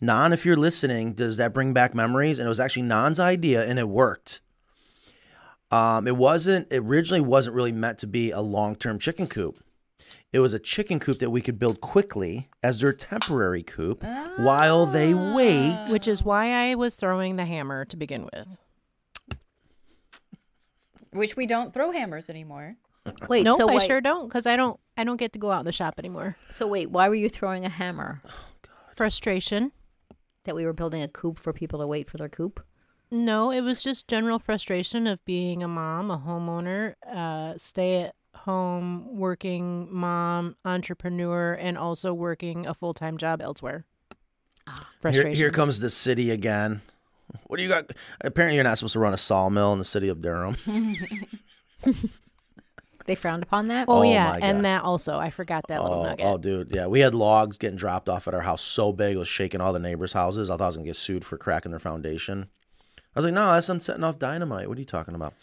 Nan, if you're listening, does that bring back memories? And it was actually Nan's idea, and it worked. Um, it wasn't it originally wasn't really meant to be a long term chicken coop. It was a chicken coop that we could build quickly as their temporary coop while they wait. Which is why I was throwing the hammer to begin with. Which we don't throw hammers anymore. Wait, nope, so I wait, sure don't, because I don't. I don't get to go out in the shop anymore. so wait, why were you throwing a hammer? Frustration. That we were building a coop for people to wait for their coop? No, it was just general frustration of being a mom, a homeowner, uh, stay at home working mom, entrepreneur, and also working a full time job elsewhere. Here, Frustration. here comes the city again. What do you got? Apparently, you're not supposed to run a sawmill in the city of Durham. They frowned upon that? Oh, Oh yeah, my and that also. I forgot that little Oh, nugget. oh, dude, yeah, we had logs getting dropped off at our house so big it was shaking all the neighbors' houses. I thought I was gonna get sued for cracking their foundation. I was like, no, that's them setting off dynamite. What are you talking about?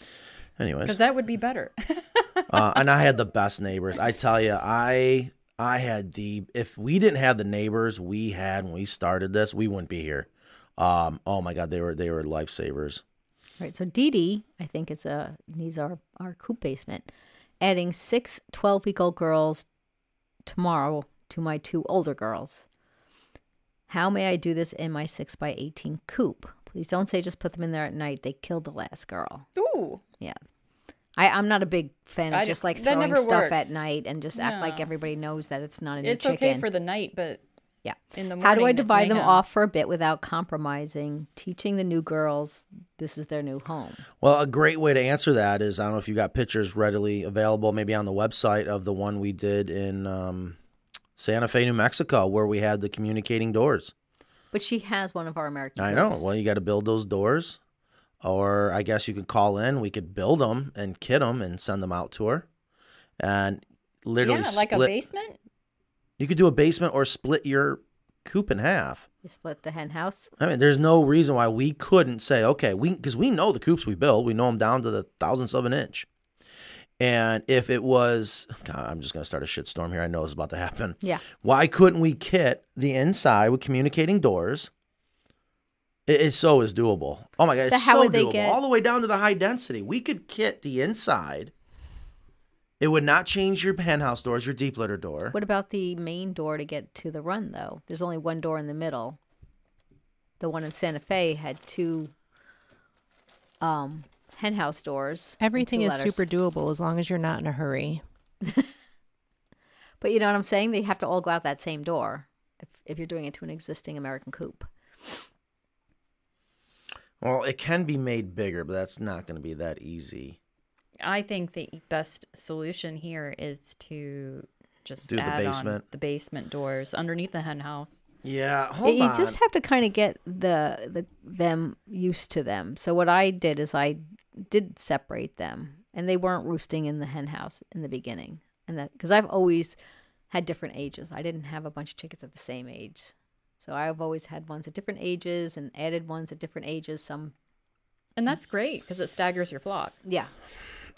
Anyways, Because that would be better. uh, and I had the best neighbors. I tell you, I I had the if we didn't have the neighbors we had when we started this, we wouldn't be here. Um, oh my God, they were they were lifesavers. Right. So Dee Dee, I think, is a needs our our coop basement. Adding six 12 week old girls tomorrow to my two older girls. How may I do this in my six by eighteen coop? Please don't say just put them in there at night. They killed the last girl. Ooh. Yeah. I, I'm not a big fan of I- just like throwing stuff works. at night and just act like everybody knows that it's not a new It's chicken. okay for the night, but yeah. in the morning. How do I divide them off for a bit without compromising? Teaching the new girls this is their new home. Well, a great way to answer that is I don't know if you got pictures readily available, maybe on the website of the one we did in um, Santa Fe, New Mexico, where we had the communicating doors. But she has one of our American. I know. coops. Well, you got to build those doors, or I guess you could call in. We could build them and kit them and send them out to her, and literally Yeah, like a basement. You could do a basement or split your coop in half. You split the hen house. I mean, there's no reason why we couldn't say, okay, we because we know the coops we build, we know them down to the thousandths of an inch. And if it was, God, I'm just gonna start a shitstorm here. I know it's about to happen. Yeah. Why couldn't we kit the inside with communicating doors? It, it so is doable. Oh my god, So it's so doable. get- All the way down to the high density. We could kit the inside. It would not change your hen house doors, your deep litter door. What about the main door to get to the run though? There's only one door in the middle. The one in Santa Fe had two um hen house doors. Everything is letters. super doable as long as you're not in a hurry. But you know what I'm saying? They have to all go out that same door if if you're doing it to an existing American coop. Well, it can be made bigger, but that's not going to be that easy. I think the best solution here is to just Do the add on basement. the basement doors underneath the hen house. Yeah, hold you on. just have to kind of get the the them used to them. So what I did is I did separate them, and they weren't roosting in the hen house in the beginning, and that because I've always had different ages. I didn't have a bunch of chickens at the same age, so I've always had ones at different ages and added ones at different ages. Some And that's great because it staggers your flock. yeah.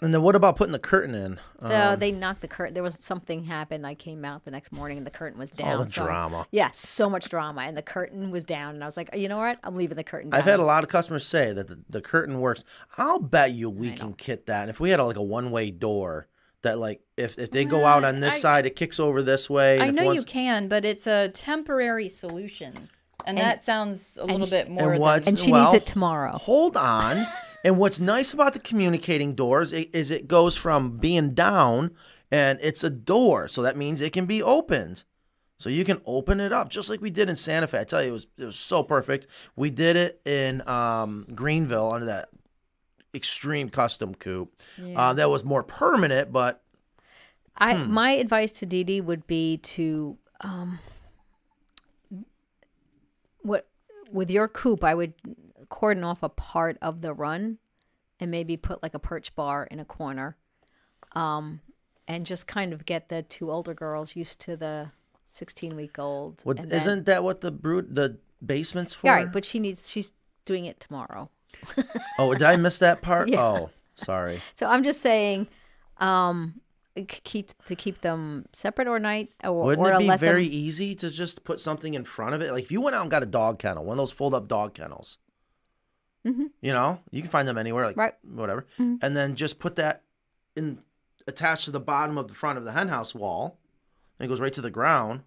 And then what about putting the curtain in? The, Um, they knocked the curtain. There was something happened. I came out the next morning and the curtain was down. all the so I- drama. yeah, so much drama, and the curtain was down. And I was like, you know what? I'm leaving the curtain. down. I've had a lot of customers say that the, the curtain works. I'll bet you we can kit that. And if we had a, like a one way door, that like if, if they go out on this I- side, it kicks over this way. and I know one's- you can, but it's a temporary solution. And, that sounds a little bit more and than And she well, needs it tomorrow. Hold on. And what's nice about the communicating doors is it goes from being down and it's a door, so that means it can be opened. So you can open it up just like we did in Santa Fe. I tell you, it was it was so perfect. We did it in um, Greenville under that extreme custom coop. Uh, that was more permanent, but I Hmm. my advice to Dee Dee would be to um what with your coop I would cordon off a part of the run and maybe put like a perch bar in a corner. Um and just kind of get the two older girls used to the 16 week old. isn't that what the brood the basement's for? Yeah, right, but she needs she's doing it tomorrow. oh, did I miss that part? Yeah. Oh, sorry. So I'm just saying um keep to keep them separate or night or, Wouldn't or it be very them easy to just put something in front of it? Like if you went out and got a dog kennel, one of those fold up dog kennels. You know, you can find them anywhere, like Mm-hmm. Whatever, and then just put that in attached to the bottom of the front of the hen house wall, and it goes right to the ground.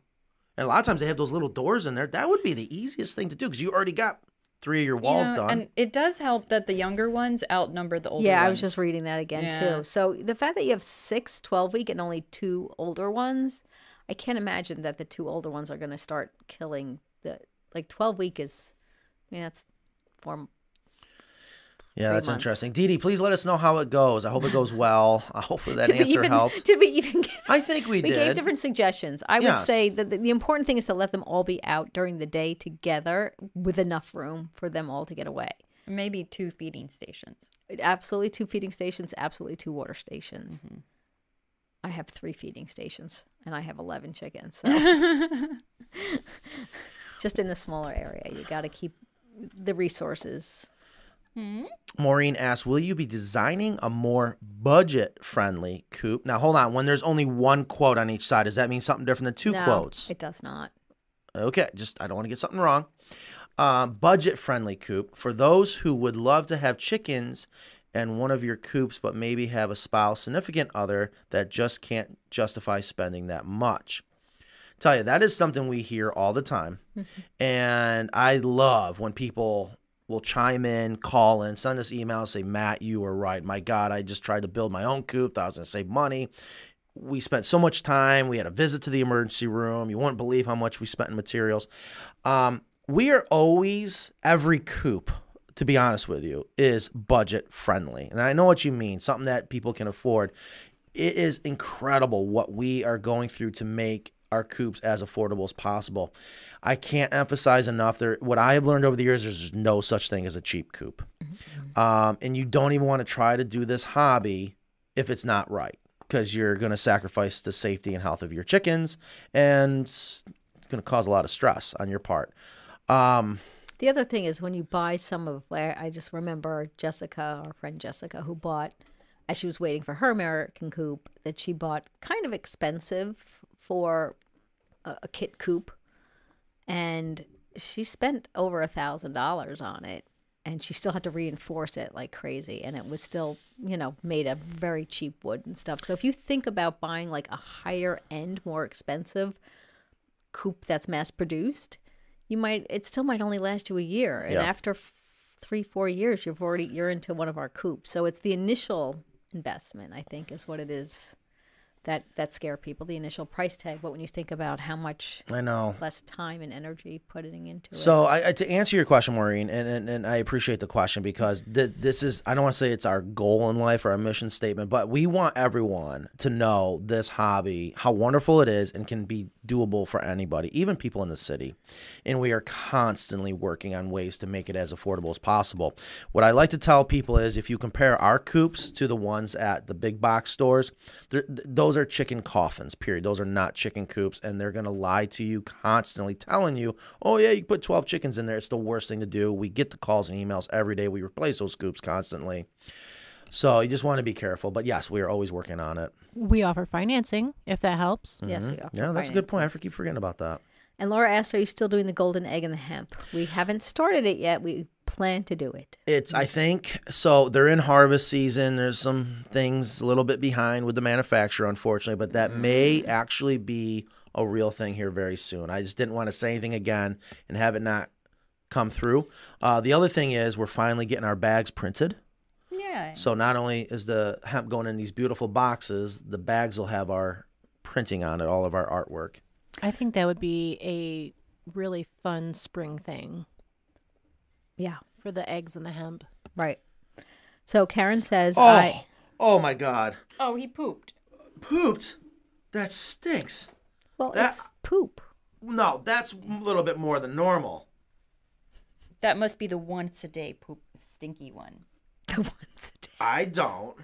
And a lot of times they have those little doors in there. That would be the easiest thing to do because you already got three of your You walls know, done. And it does help that the younger ones outnumber the older ones. Yeah, ones. I was just reading that again Yeah. too. So the fact that you have six 12 week and only two older ones, I can't imagine that the two older ones are going to start killing the like 12 week is I mean that's four yeah, three that's months. interesting. Dee Dee, please let us know how it goes. I hope it goes well. I hopefully that did answer even helped. did we even get, I think we, did. we did. gave different suggestions. I would say that the, the important thing is to let them all be out during the day together with enough room for them all to get away. maybe two feeding stations. Absolutely two feeding stations, absolutely two water stations. Mm-hmm. I have three feeding stations and I have 11 chickens. So just in the smaller area, you got to keep the resources. Maureen asks, "Will you be designing a more budget-friendly coop?" Now, hold on. When there's only one quote on each side, does that mean something different than two no, quotes? It does not. Okay, just I don't want to get something wrong. Uh, budget-friendly coop for those who would love to have chickens and one of your coops, but maybe have a spouse, significant other that just can't justify spending that much. Tell you that is something we hear all the time, and I love when people will chime in, call in, send us emails, say, Matt, you were right. My God, I just tried to build my own coop. Thought I was going to save money. We spent so much time. We had a visit to the emergency room. You wouldn't believe how much we spent in materials. Um, we are always, every coop, to be honest with you, is budget friendly. And I know what you mean, something that people can afford. It is incredible what we are going through to make our coops as affordable as possible. I can't emphasize enough there what I have learned over the years there's no such thing as a cheap coop. Um, and you don't even want to try to do this hobby if it's not right because you're going to sacrifice the safety and health of your chickens and it's going to cause a lot of stress on your part. Um, The other thing is when you buy some of, I I just remember Jessica, our friend Jessica, who bought, as she was waiting for her American coop, that she bought kind of expensive for a, a kit coop. And she spent over a thousand dollars on it. And she still had to reinforce it like crazy. And it was still, you know, made of very cheap wood and stuff. So if you think about buying like a higher end, more expensive coop that's mass produced, you might it still might only last you a year and Yeah. after f- three four years you've already you're into one of our coops so it's the initial investment i think is what it is that that scare people the initial price tag but when you think about how much I know. less time and energy putting into it So I, to answer your question, Maureen, and, and, and I appreciate the question because th- this is I don't want to say it's our goal in life or our mission statement, but we want everyone to know this hobby, how wonderful it is, and can be doable for anybody, even people in the city. And we are constantly working on ways to make it as affordable as possible. What I like to tell people is if you compare our coops to the ones at the big box stores, they're- th- those are chicken coffins, period. Those are not chicken coops, and they're going to lie to you constantly, telling you, oh, yeah, you put 12 chickens in there. It's the worst thing to do. We get the calls and emails every day. We replace those coops constantly. So you just want to be careful. But yes, we are always working on it. We offer financing if that helps. yes we offer Mm-hmm. Yeah, that's a good point. I financing. for- keep forgetting about that. And laura asked are you still doing the golden egg and the hemp we haven't started it yet we plan to do it It's I think so they're in harvest season. There's some things a little bit behind with the manufacturer, unfortunately, but that may actually be a real thing here very soon. I just didn't want to say anything again and have it not come through. Uh, the other thing is we're finally getting our bags printed. Yeah. So not only is the hemp going in these beautiful boxes, the bags will have our printing on it, all of our artwork. I think that would be a really fun spring thing Yeah, for the eggs and the hemp. right. So Karen says, Oh, I oh my God. Oh, he pooped. Pooped? That stinks. well, that- it's poop. No, that's a little bit more than normal. That must be the once a day poop stinky one. The ones that- I don't.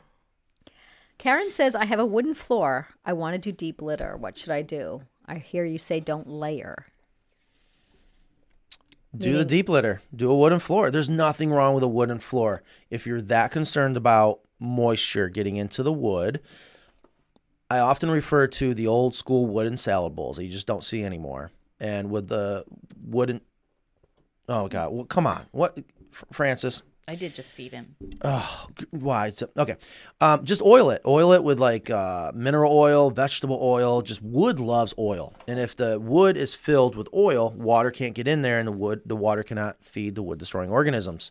Karen says, I have a wooden floor. I want to do deep litter. What should I do? I hear you say don't layer. Do the deep litter. Do a wooden floor. There's nothing wrong with a wooden floor. If you're that concerned about moisture getting into the wood, I often refer to the old school wooden salad bowls that you just don't see anymore. And with the wooden, oh god, well, come on, what, Francis? I did just feed him. Oh, why? It's okay. Um, just oil it. Oil it with like uh, mineral oil, vegetable oil. Just wood loves oil, and if the wood is filled with oil, water can't get in there, and the wood, the water cannot feed the wood destroying organisms.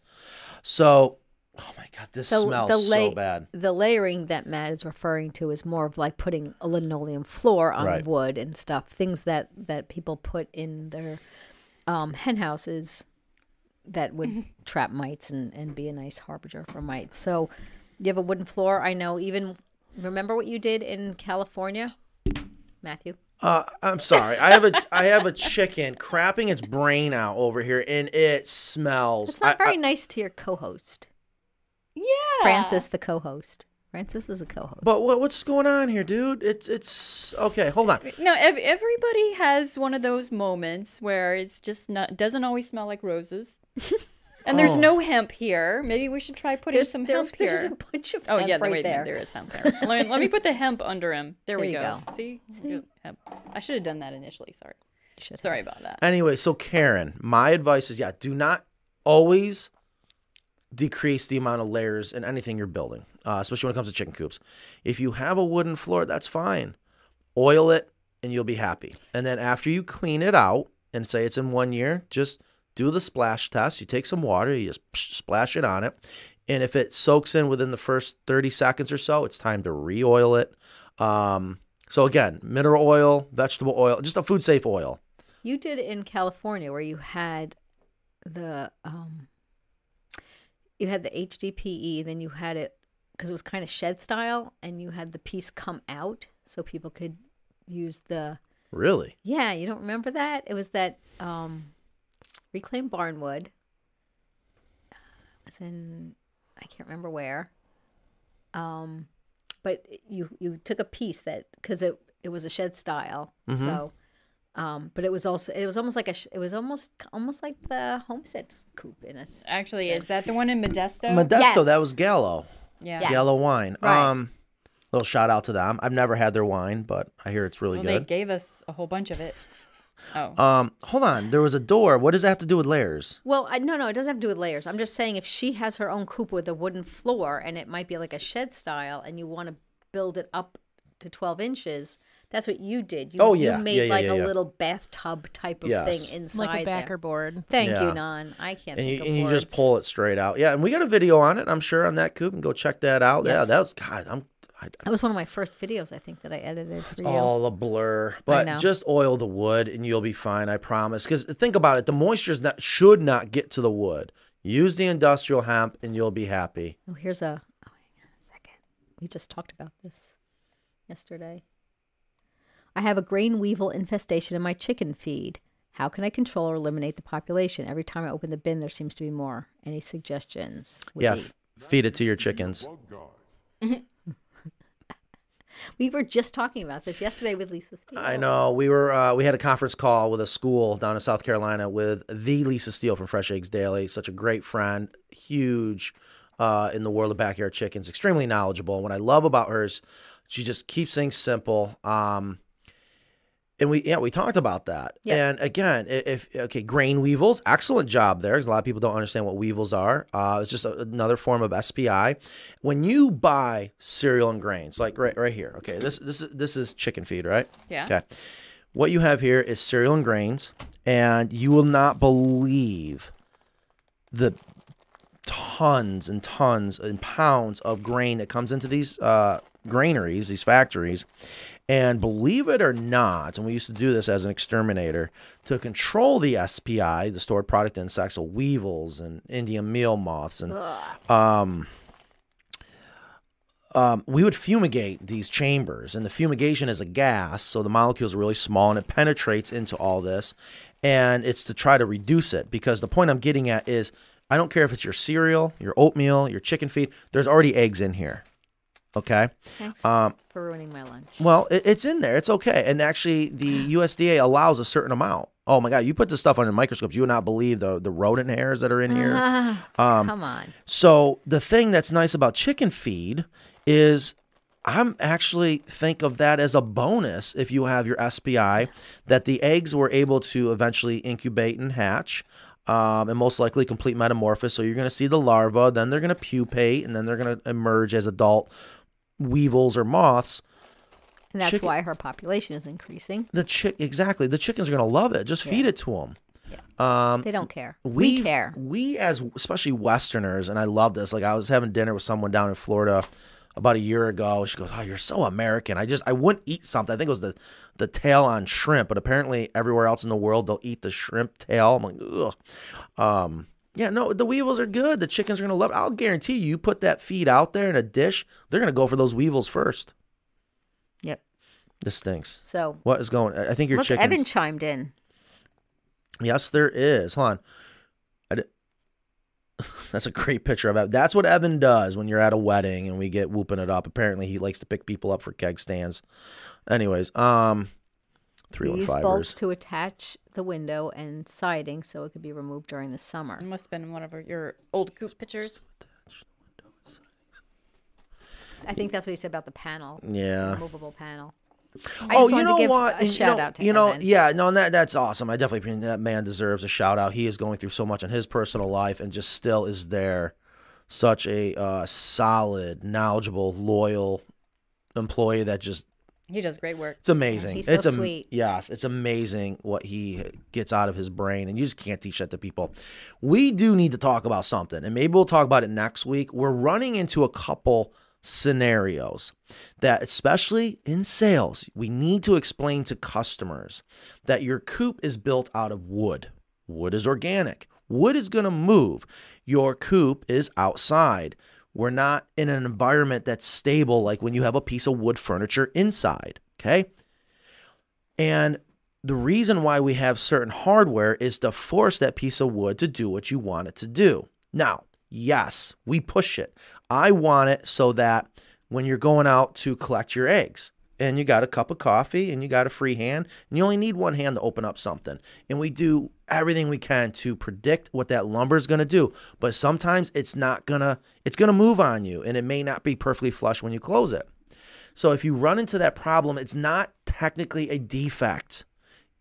So, oh my god, this smells la- so bad. The layering that Matt is referring to is more of like putting a linoleum floor on Right. wood and stuff. Things that that people put in their um, hen houses that would trap mites and, and be a nice harbinger for mites. So you have a wooden floor. I know. Even remember what you did in California, Matthew. Uh, I'm sorry. I have a I have a chicken crapping its brain out over here, and it smells. It's not I- I- very nice to your co-host, Yeah. Francis, the co-host. Francis is a co-host. but what, what's going on here, dude? It's it's okay. Hold on. No, ev- everybody has one of those moments where it's just not doesn't always smell like roses. And there's Oh. no hemp here. Maybe we should try putting there's some there- hemp there's here. a bunch of Oh hemp yeah, right wait, there. there is hemp there. let, me, let me put the hemp under him. There, we There you go. go. See, Hemp. I should have done that initially. Sorry. Should Sorry about that. Anyway, so Karen, my advice is yeah, do not always decrease the amount of layers in anything you're building, uh, especially when it comes to chicken coops. If you have a wooden floor, that's fine. Oil it and you'll be happy. And then after you clean it out and say it's in one year, just do the splash test. You take some water, you just splash it on it. And if it soaks in within the first 30 seconds or so, it's time to re oil it. Um, so again, mineral oil, vegetable oil, just a food safe oil. You did in California where you had the um you had the HDPE, then you had it because it was kind of shed style, and you had the piece come out so people could use the Really? yeah. You don't remember that? It was that um reclaimed barnwood. It was in I can't remember where. Um, but you you took a piece that because it it was a shed style, so. Um, but it was also it was almost like a sh- it was almost almost like the homestead coop in a s- Actually, is that the one in Modesto? Modesto, that was Gallo. Yeah. Yes. Gallo wine. Right. Um little shout out to them. I've never had their wine, but I hear it's really Well, they gave us a whole bunch of it. Oh. Um hold on, there was a door. What does that have to do with layers? Well, I, no, no, it doesn't have to do with layers. I'm just saying if she has her own coop with a wooden floor and it might be like a shed style, and you want to build it up to 12 inches, that's what you did. You, Oh, yeah. you made Yeah, yeah, like yeah, a little bathtub type of Yes. thing inside like a backer there. board. Thank Yeah. you, Nan. I can't. And you, of and you just pull it straight out. Yeah, and we got a video on it, I'm sure, on that coop and go check that out. Yeah, that was God, I'm I, That was one of my first videos, I think, that I edited for you. all a blur. But just oil the wood and you'll be fine, I promise. Because think about it, the moisture's not should not get to the wood. Use the industrial hemp and you'll be happy. Oh, here's a. Oh, hang on a second. We just talked about this yesterday. I have a grain weevil infestation in my chicken feed. How can I control or eliminate the population? Every time I open the bin, there seems to be more. Any suggestions? Yeah, f- feed it to your chickens. we were just talking about this yesterday with Lisa Steele. I know. We were uh, we had a conference call with a school down in South Carolina with the Lisa Steele from Fresh Eggs Daily. Such a great friend, huge uh, in the world of backyard chickens, extremely knowledgeable. What I love about her is she just keeps things simple. Um, and we yeah we talked about that. Yeah. And again, if okay, grain weevils, excellent job there because a lot of people don't understand what weevils are. Uh, it's just a, another form of SPI. When you buy cereal and grains, like right right here, okay, this this is this is chicken feed, right? Yeah. Okay. What you have here is cereal and grains, and you will not believe the tons and tons and pounds of grain that comes into these uh, granaries, these factories. And believe it or not, and we used to do this as an exterminator to control the SPI, the stored product insects, so weevils and Indian meal moths, and um, um, we would fumigate these chambers, and the fumigation is a gas, so the molecules are really small and it penetrates into all this, and it's to try to reduce it because the point I'm getting at is I don't care if it's your cereal, your oatmeal, your chicken feed. There's already eggs in here. Okay. Thanks Um, for ruining my lunch. Well, it, it's in there. It's okay. And actually, the USDA allows a certain amount. Oh my God! You put this stuff under microscopes, you would not believe the the rodent hairs that are in here. Um, Come on. So the thing that's nice about chicken feed is I'm actually think of that as a bonus if you have your SPI that the eggs were able to eventually incubate and hatch. Um, and most likely complete metamorphosis. So you're going to see the larva, then they're going to pupate, and then they're going to emerge as adult weevils or moths. And that's chicken- why her population is increasing. The chick exactly. The chickens are going to love it. Just feed it to them. Um, They don't care. we We, care. We as especially Westerners, and I love this. Like I was having dinner with someone down in Florida about a year ago. She goes, "Oh, you're so American." I just I wouldn't eat something. I think it was the the tail on shrimp, but apparently everywhere else in the world they'll eat the shrimp tail. I'm like, ugh. Um, yeah, no, the weevils are good. The chickens are gonna love it. I'll guarantee you, you put that feed out there in a dish, they're gonna go for those weevils first. Yep. This stinks. So What is going? I I think your look, chickens. Evan chimed in. Yes, there is. Hold on. That's a great picture of it. That's what Evan does when you're at a wedding and we get whooping it up. Apparently, he likes to pick people up for keg stands. Anyways, um, three We use bolts to attach the window and siding so it could be removed during the summer. It must have been one of your old coop pictures. I think that's what he said about the panel, Yeah. removable panel. I oh, just you wanted know to give what? a And you shout know- out to you know, Evan. yeah, no, and that that's awesome. I definitely think that man deserves a shout out. He is going through so much in his personal life and just still is there. Such a uh, solid, knowledgeable, loyal employee that just He does great work. It's amazing. he's so it's am- sweet. Yes, it's amazing what he gets out of his brain, and you just can't teach that to people. We do need to talk about something, and maybe we'll talk about it next week. We're running into a couple scenarios that, especially in sales, we need to explain to customers that your coop is built out of wood. Wood is organic. Wood is going to move. Your coop is outside. We're not in an environment that's stable like when you have a piece of wood furniture inside. Okay. And the reason why we have certain hardware is to force that piece of wood to do what you want it to do. Now, yes, we push it. I want it so that when you're going out to collect your eggs and you got a cup of coffee and you got a free hand and you only need one hand to open up something. And we do everything we can to predict what that lumber is going to do. But sometimes it's not going to it's going to move on you and it may not be perfectly flush when you close it. So if you run into that problem, it's not technically a defect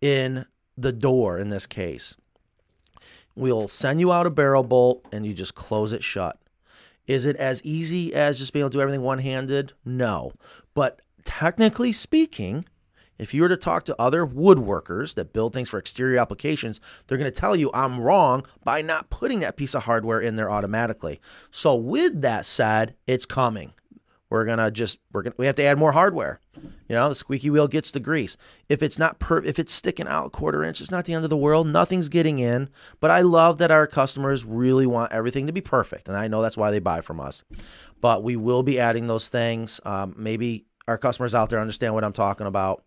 in the door in this case. We'll send you out a barrel bolt and you just close it shut. Is it as easy as just being able to do everything one handed? No. But technically speaking, if you were to talk to other woodworkers that build things for exterior applications, they're going to tell you I'm wrong by not putting that piece of hardware in there automatically. So with that said, it's coming. We're gonna just we're gonna we have to add more hardware. You know, the squeaky wheel gets the grease. If it's not per if it's sticking out a quarter inch, it's not the end of the world. Nothing's getting in. But I love that our customers really want everything to be perfect, and I know that's why they buy from us. But we will be adding those things. Um, maybe our customers out there understand what I'm talking about.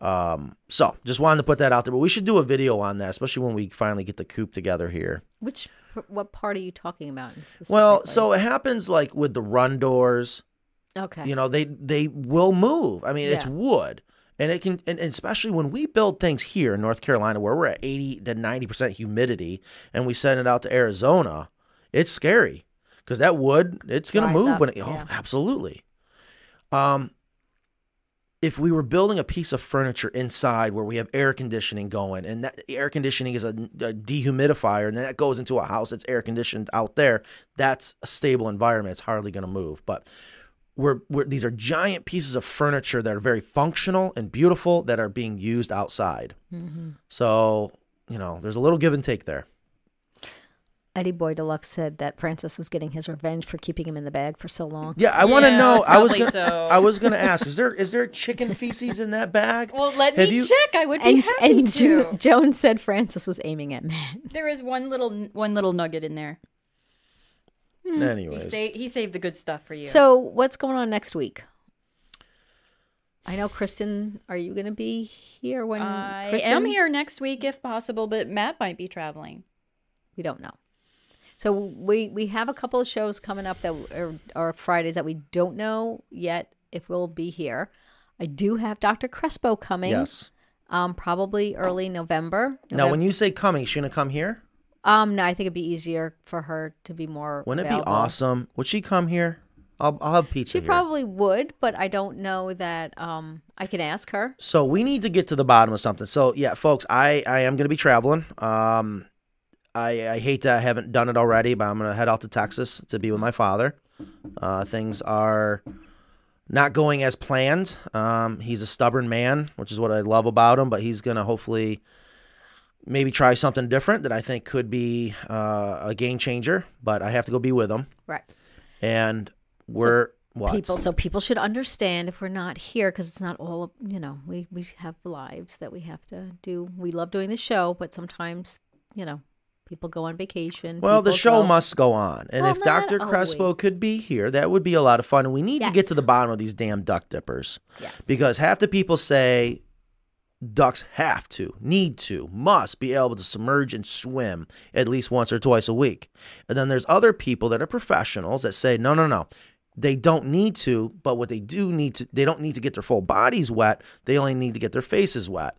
Um, so just wanted to put that out there. But we should do a video on that, especially when we finally get the coop together here. Which what part are you talking about? Well, so it happens like with the run doors. okay, you know they they will move i mean it's wood and it can and, and especially when we build things here in north carolina where we're at 80 to 90% humidity and we send it out to arizona it's scary because that wood it's going to move up, when it yeah. oh absolutely um if we were building a piece of furniture inside where we have air conditioning going and that air conditioning is a, a dehumidifier and then that goes into a house that's air conditioned out there that's a stable environment it's hardly going to move but we're, we're these are giant pieces of furniture that are very functional and beautiful that are being used outside. Mm-hmm. So you know, there's a little give and take there. Eddie Boy Deluxe said that Francis was getting his revenge for keeping him in the bag for so long. Yeah, I want to Yeah, know. I was gonna, so. I was gonna ask. Is there is there chicken feces in that bag? Well, let Have me you- check. I would be And, happy and to. Jo- Joan said Francis was aiming at Matt. There is one little one little nugget in there. Hmm. He, Anyways, sa- he saved the good stuff for you. So, what's going on next week? I know, Kristen, are you going to be here when I Kristen? am here next week if possible, but Matt might be traveling. We don't know. So we we have a couple of shows coming up that are, are Fridays that we don't know yet if we'll be here. I do have Dr. Crespo coming. yes. Um, probably early November. Now, when you say coming, she gonna come here? um, no, I think it'd be easier for her to be more. Wouldn't it be awesome? Would she come here? I'll I'll have pizza She here. probably would, but I don't know that. Um, I can ask her. So we need to get to the bottom of something. So yeah, folks, I I am gonna be traveling. Um, I I hate that I haven't done it already, but I'm gonna head out to Texas to be with my father. Uh, things are not going as planned. Um, he's a stubborn man, which is what I love about him. But he's gonna hopefully maybe try something different that I think could be uh, a game changer. But I have to go be with him, Right. and we're what people so people should understand if we're not here because it's not all you know we we have lives that we have to do we love doing the show but sometimes you know people go on vacation Well, the show go- must go on. And Well, if Dr. Crespo always. could be here, that would be a lot of fun. And we need to get to the bottom of these damn duck dippers. yes Because half the people say ducks have to, need to, must be able to submerge and swim at least once or twice a week. And then there's other people that are professionals that say, no, no, no. They don't need to, but what they do need to, they don't need to get their full bodies wet. They only need to get their faces wet.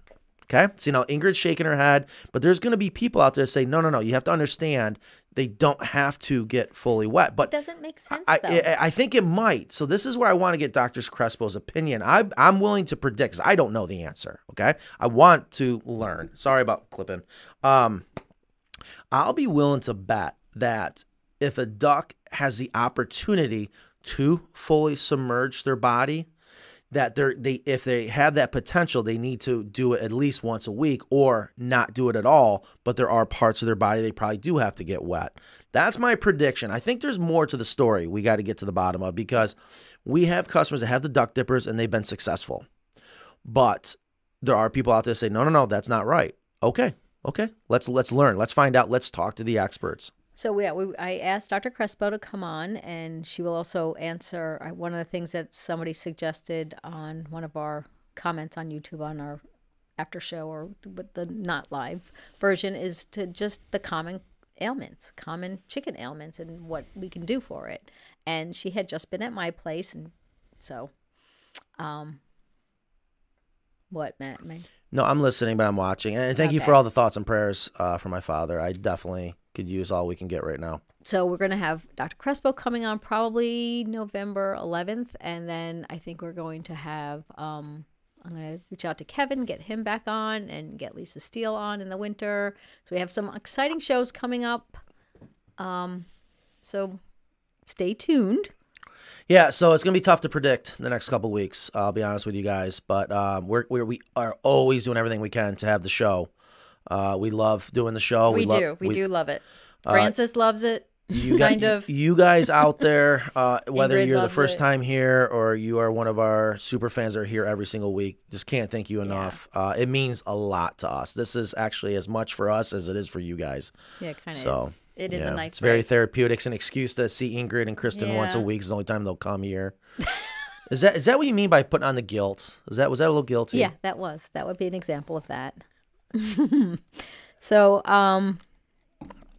Okay. So, you know, Ingrid's shaking her head, but there's going to be people out there say, no, no, no. You have to understand they don't have to get fully wet. But it doesn't make sense I, though I I think it might. So this is where I want to get Dr. Crespo's opinion. I I'm willing to predict because I don't know the answer. Okay, I want to learn. Sorry about clipping. Um, I'll be willing to bet that if a duck has the opportunity to fully submerge their body, that they're they if they have that potential, they need to do it at least once a week or not do it at all. But there are parts of their body they probably do have to get wet. That's my prediction. I think there's more to the story we got to get to the bottom of because we have customers that have the duck dippers and they've been successful. But there are people out there that say, no, no, no, that's not right. Okay, okay, let's let's learn, let's find out, let's talk to the experts. So yeah, we, I asked Dr. Crespo to come on, and she will also answer uh, one of the things that somebody suggested on one of our comments on YouTube on our after show or with the not live version is to just the common ailments, common chicken ailments, and what we can do for it. And she had just been at my place, and so, um, what Matt? May- No, I'm listening, but I'm watching, and thank you for all the thoughts and prayers uh, for my father. I definitely could use all we can get right now. So we're going to have Dr. Crespo coming on probably November 11th, and then I think we're going to have um, I'm going to reach out to Kevin, get him back on, and get Lisa Steele on in the winter. So we have some exciting shows coming up. Um, so stay tuned. Yeah, so it's gonna be tough to predict the next couple weeks. I'll be honest with you guys, but um, we're, we're we are always doing everything we can to have the show. Uh, we love doing the show. we, love- do. We, do love it. Francis loves it. You got- kind of. You guys out there, uh, whether Ingrid you're the first it. time here or you are one of our super fans that are here every single week, just can't thank you enough. Uh, it means a lot to us. This is actually as much for us as it is for you guys. Yeah, kind of So It is yeah, a nice. It's very therapeutic. It's an excuse to see Ingrid and Kristen once a week. It's the only time they'll come here. is that is that what you mean by putting on the guilt? Is that was that a little guilty? Yeah, that was. That would be an example of that. so, um,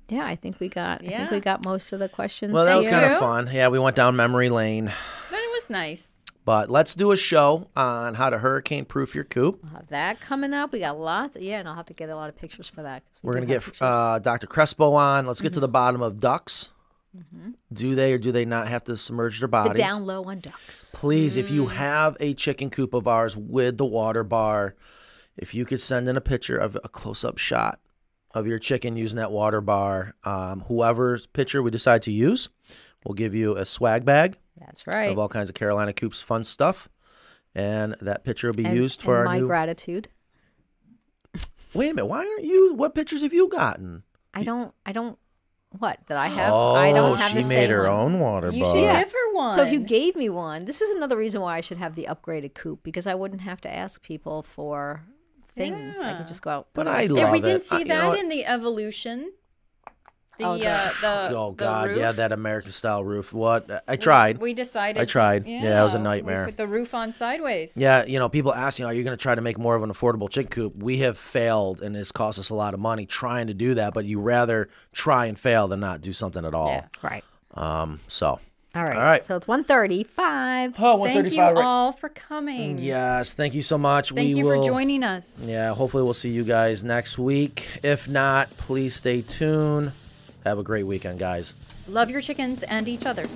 yeah, I think we got. I think we got most of the questions. Well, that was kind of fun. Yeah, we went down memory lane. But it was nice. But let's do a show on how to hurricane proof your coop. We'll have that coming up. We got lots. Yeah, and I'll have to get a lot of pictures for that. we We're gonna get. Mm-hmm. uh, Dr. Crespo on. Let's get to the bottom of ducks. Do they or do they not have to submerge their the bodies? down low on ducks. Please, if Mm. you have a chicken coop of ours with the water bar, if you could send in a picture of a close-up shot of your chicken using that water bar, um, whoever's picture we decide to use, we'll give you a swag bag That's right. of all kinds of Carolina Coops fun stuff, and that picture will be and, used for and our my new. gratitude. Wait a minute, why aren't you? What pictures have you gotten? I don't. I don't. What that I have? Oh, I don't have she the made her one. own water You bug. should give her one. So if you gave me one, this is another reason why I should have the upgraded coop because I wouldn't have to ask people for things. I Yeah. could just go out. But I love yeah, we it. didn't I- see you know that in the evolution. The Oh, uh, the- the oh the God, yeah, that American style roof. What I tried. We decided. I tried. Yeah, it was a we nightmare. put the roof on sideways. Yeah, you know, people ask, you know, are you going to try to make more of an affordable chicken coop? We have failed, and it's cost us a lot of money trying to do that. But you rather try and fail than not do something at all. Yeah. Right. Um. So. All right. All right. So it's one thirty-five. Oh, Thank you all for coming. Yes, thank you so much. Thank we you will, for joining us. Yeah, hopefully we'll see you guys next week. If not, please stay tuned. Have a great weekend, guys. Love your chickens and each other.